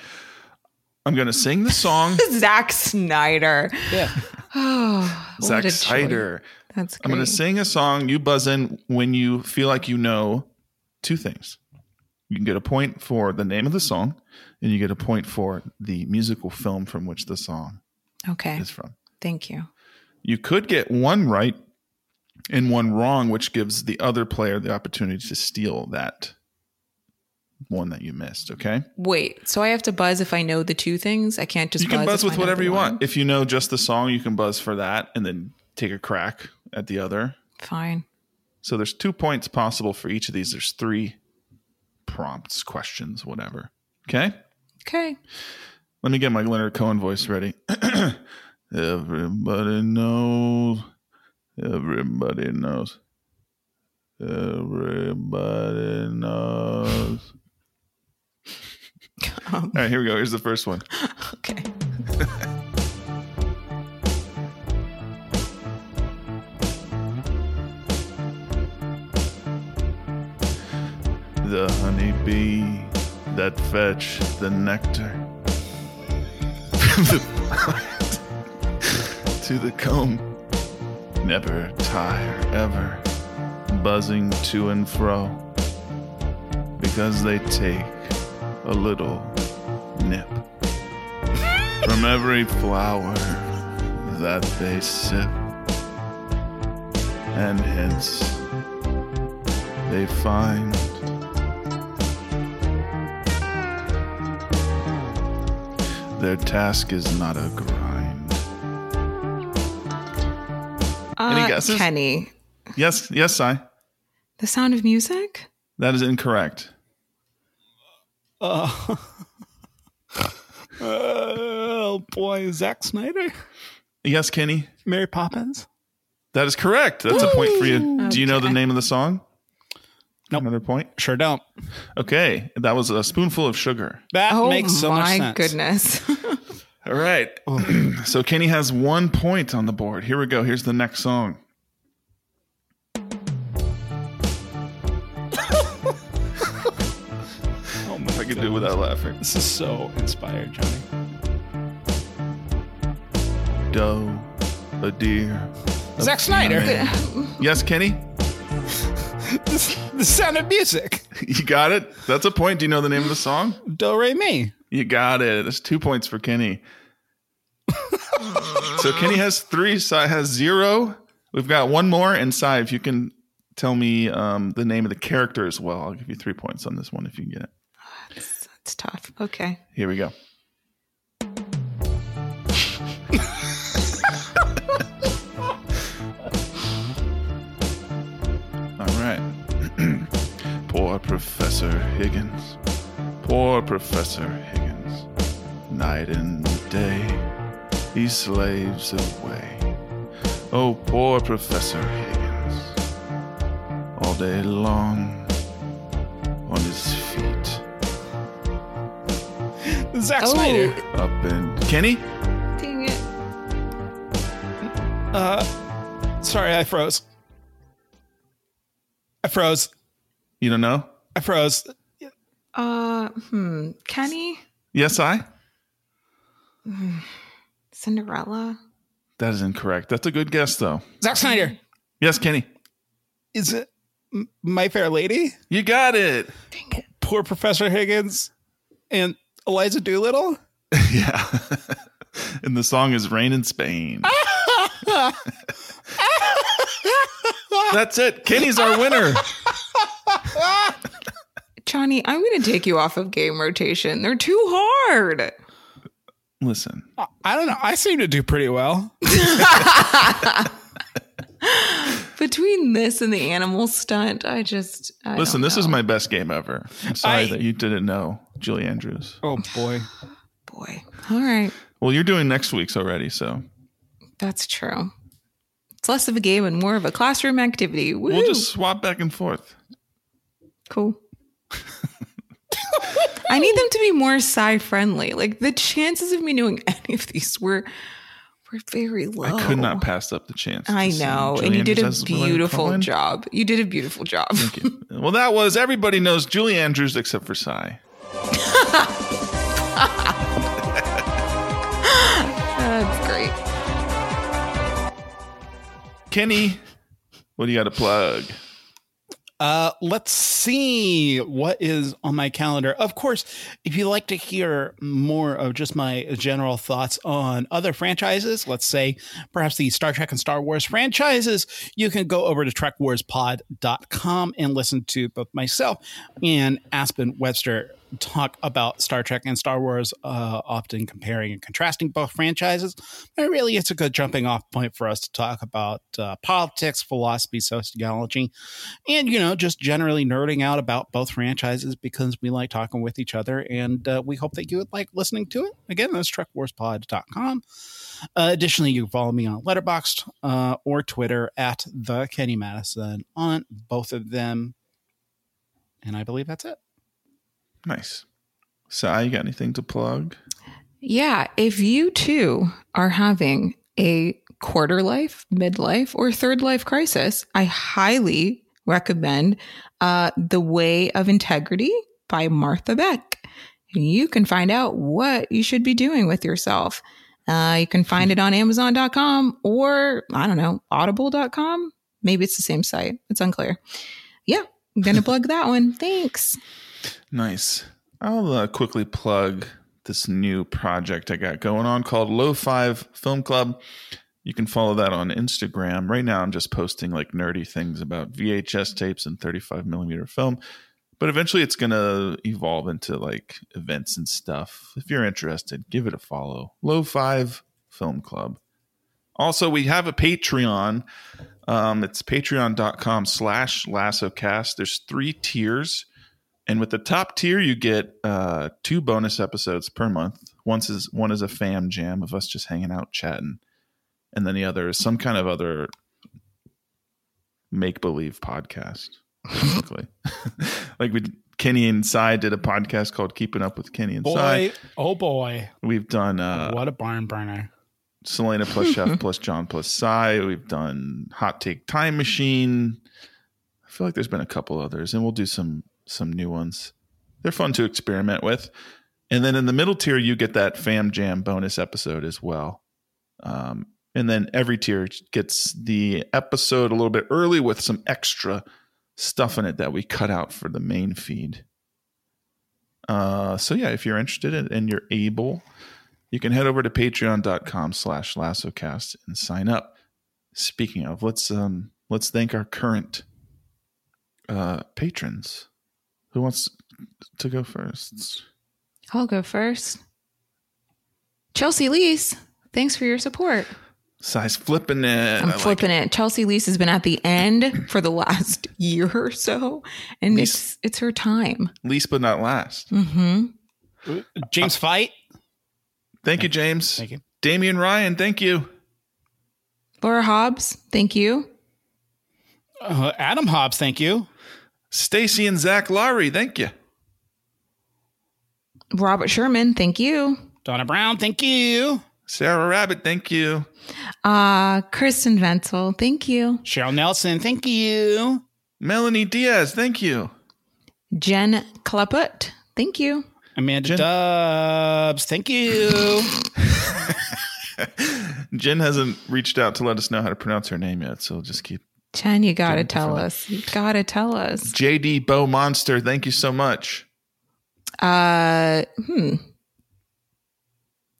I'm gonna sing the song. Zack Snyder. Yeah. Oh, Zack. Snyder. That's great. I'm gonna sing a song. You buzz in when you feel like you know two things. You can get a point for the name of the song, and you get a point for the musical film from which the song Okay. is from. Thank you. You could get one right and one wrong, which gives the other player the opportunity to steal that one that you missed. Okay. Wait, so I have to buzz if I know the two things? I can't just you can buzz I with whatever you one? want. If you know just the song, you can buzz for that and then take a crack at the other. Fine. So there's two points possible for each of these. There's three prompts, questions, whatever. Okay. Okay. Let me get my Leonard Cohen voice ready. everybody knows. Everybody knows. Everybody knows. Um, All right, here we go. Here's the first one. okay. The honeybee that fetch the nectar the to the comb. Never tire ever, buzzing to and fro, because they take a little nip from every flower that they sip, and hence they find their task is not a grind, Uh, guesses? Kenny. Yes, yes, I. The Sound of Music? That is incorrect. Uh, oh boy, Zack Snyder, Yes, Kenny. Mary Poppins. That is correct. That's a point for you. Do you know the name of the song? Nope. Another point. Sure don't. Okay, that was a spoonful of sugar. That Oh makes so much my sense. goodness. All right. so Kenny has one point on the board. Here we go. Here's the next song. Could do without laughing. This is so inspired, Johnny. Doe, a deer. a Zack Snyder. Yes, Kenny. the sound of music. You got it. That's a point. Do you know the name of the song? Do re mi. You got it. That's two points for Kenny. so Kenny has three. Sai has zero. We've got one more. And Sai, if you can tell me um, the name of the character as well, I'll give you three points on this one if you can get it. It's tough. Okay. Here we go. All right. Poor Professor Higgins. Poor Professor Higgins. Night and day, he slaves away. Oh, poor Professor Higgins. All day long, Zack Oh. Snyder. Up in Kenny? Dang it. Uh, sorry, I froze. I froze. You don't know? I froze. Uh, hmm. Kenny? Yes, I? Cinderella? That is incorrect. That's a good guess, though. Zack Snyder. Yes, Kenny. Is it My Fair Lady? You got it. Dang it. Poor Professor Higgins and Eliza Doolittle? yeah. and the song is Rain in Spain. That's it. Kenny's our winner. Johnny, I'm going to take you off of game rotation. They're too hard. Listen, I don't know. I seem to do pretty well. Between this and the animal stunt, I just. I listen, don't this is my best game ever. I'm sorry I- that you didn't know Julie Andrews. Oh, boy. Boy. All right. Well, you're doing next week's already, so That's true. It's less of a game and more of a classroom activity. Woo. we'll just swap back and forth. Cool. I need them to be more sci friendly. Like the chances of me knowing any of these were were very low. I could not pass up the chance. I know, and you did a Andrews as William beautiful job. You did a beautiful job. Thank you. Well, that was everybody knows Julie Andrews except for Sai. That's great. Kenny, what do you got to plug? Uh, let's see what is on my calendar. Of course, if you'd like to hear more of just my general thoughts on other franchises, let's say perhaps the Star Trek and Star Wars franchises, you can go over to trekwarspod.com and listen to both myself and Aspen Webster talk about Star Trek and Star Wars, uh, often comparing and contrasting both franchises. But really, it's a good jumping off point for us to talk about uh, politics, philosophy, sociology, and you know just generally nerding out about both franchises because we like talking with each other and uh, we hope that you would like listening to it. Again that's trekwarspod.com uh, additionally you can follow me on letterboxd uh, or twitter at the kenny madison on both of them. And i believe that's it Nice. Sai, you got anything to plug? Yeah, if you too are having a quarter life, midlife, or third life crisis, I highly recommend uh, The Way of Integrity by Martha Beck. You can find out what you should be doing with yourself. Uh, you can find it on Amazon.com or, I don't know, Audible.com. Maybe it's the same site. It's unclear. Yeah, I'm going to plug that one. Thanks. Nice. I'll uh, quickly plug this new project I got going on called Low Five Film Club. You can follow that on Instagram. Right now, I'm just posting like nerdy things about VHS tapes and 35 millimeter film, but eventually it's going to evolve into like events and stuff. If you're interested, give it a follow. Low Five Film Club Also, we have a Patreon. Um, it's patreon.com slash lassocast. There's three tiers. And with the top tier, you get uh, two bonus episodes per month. Once is one is a fam jam of us just hanging out chatting, and then the other is some kind of other make believe podcast. Basically, like we Kenny and Sai did a podcast called Keeping Up with Kenny and Sai. Boy, oh boy, We've done uh, what a barn burner! Selena plus Chef plus John plus Sai. We've done Hot Take Time Machine. I feel like there's been a couple others, and we'll do some some new ones. They're fun to experiment with. And then in the middle tier, you get that Fam Jam bonus episode as well. Um, and then every tier gets the episode a little bit early with some extra stuff in it that we cut out for the main feed. Uh, so yeah, if you're interested in, and you're able, you can head over to patreon.com slash lassocast and sign up. Speaking of, let's um let's thank our current uh patrons. Who wants to go first? I'll go first. Chelsea Lease, thanks for your support. Sai's flipping it. I'm I like flipping it. Chelsea Lease has been at the end for the last year or so, and Lease- it's it's her time. Least but not last. hmm James Fite, Thank you, James. thank you. Damian Ryan, thank you. Laura Hobbs, thank you. Uh, Adam Hobbs, thank you. Stacy and Zach Laurie, thank you. Robert Sherman, thank you. Donna Brown, thank you. Sarah Rabbit, thank you. Uh, Kristen Venzel, thank you. Cheryl Nelson, thank you. Melanie Diaz, thank you. Jen Kleput, thank you. Amanda Jen- Dubs, thank you. Jen hasn't reached out to let us know how to pronounce her name yet, so we'll just keep. Jen, you gotta Jen tell us. You gotta tell us. JD Bow Monster, thank you so much. Uh, hmm.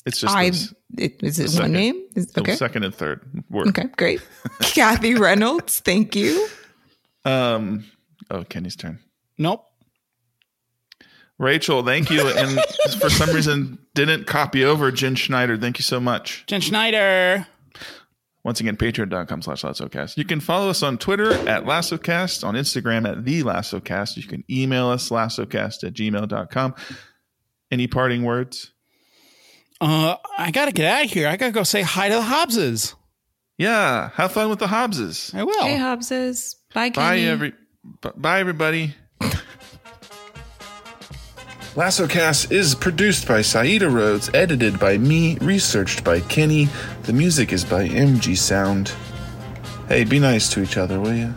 It's just I those- it, is it second. one name? Is, the okay. second and third word. Okay, great. Kathy Reynolds, thank you. Um, oh, Kenny's turn. Nope. Rachel, thank you. And for some reason, didn't copy over Jen Schneider. Thank you so much. Jen Schneider. Once again, patreon.com slash lassocast. You can follow us on Twitter at lassocast, on Instagram at the lassocast. You can email us lassocast at gmail.com. Any parting words? Uh, I gotta get out of here. I gotta go say hi to the Hobbses. Yeah. Have fun with the Hobbses. I will. Hey, Hobbses. Bye, Bye, every. b- Bye, everybody. LassoCast is produced by Saida Rhodes, edited by me, researched by Kenny. The music is by MG Sound. Hey, be nice to each other, will you?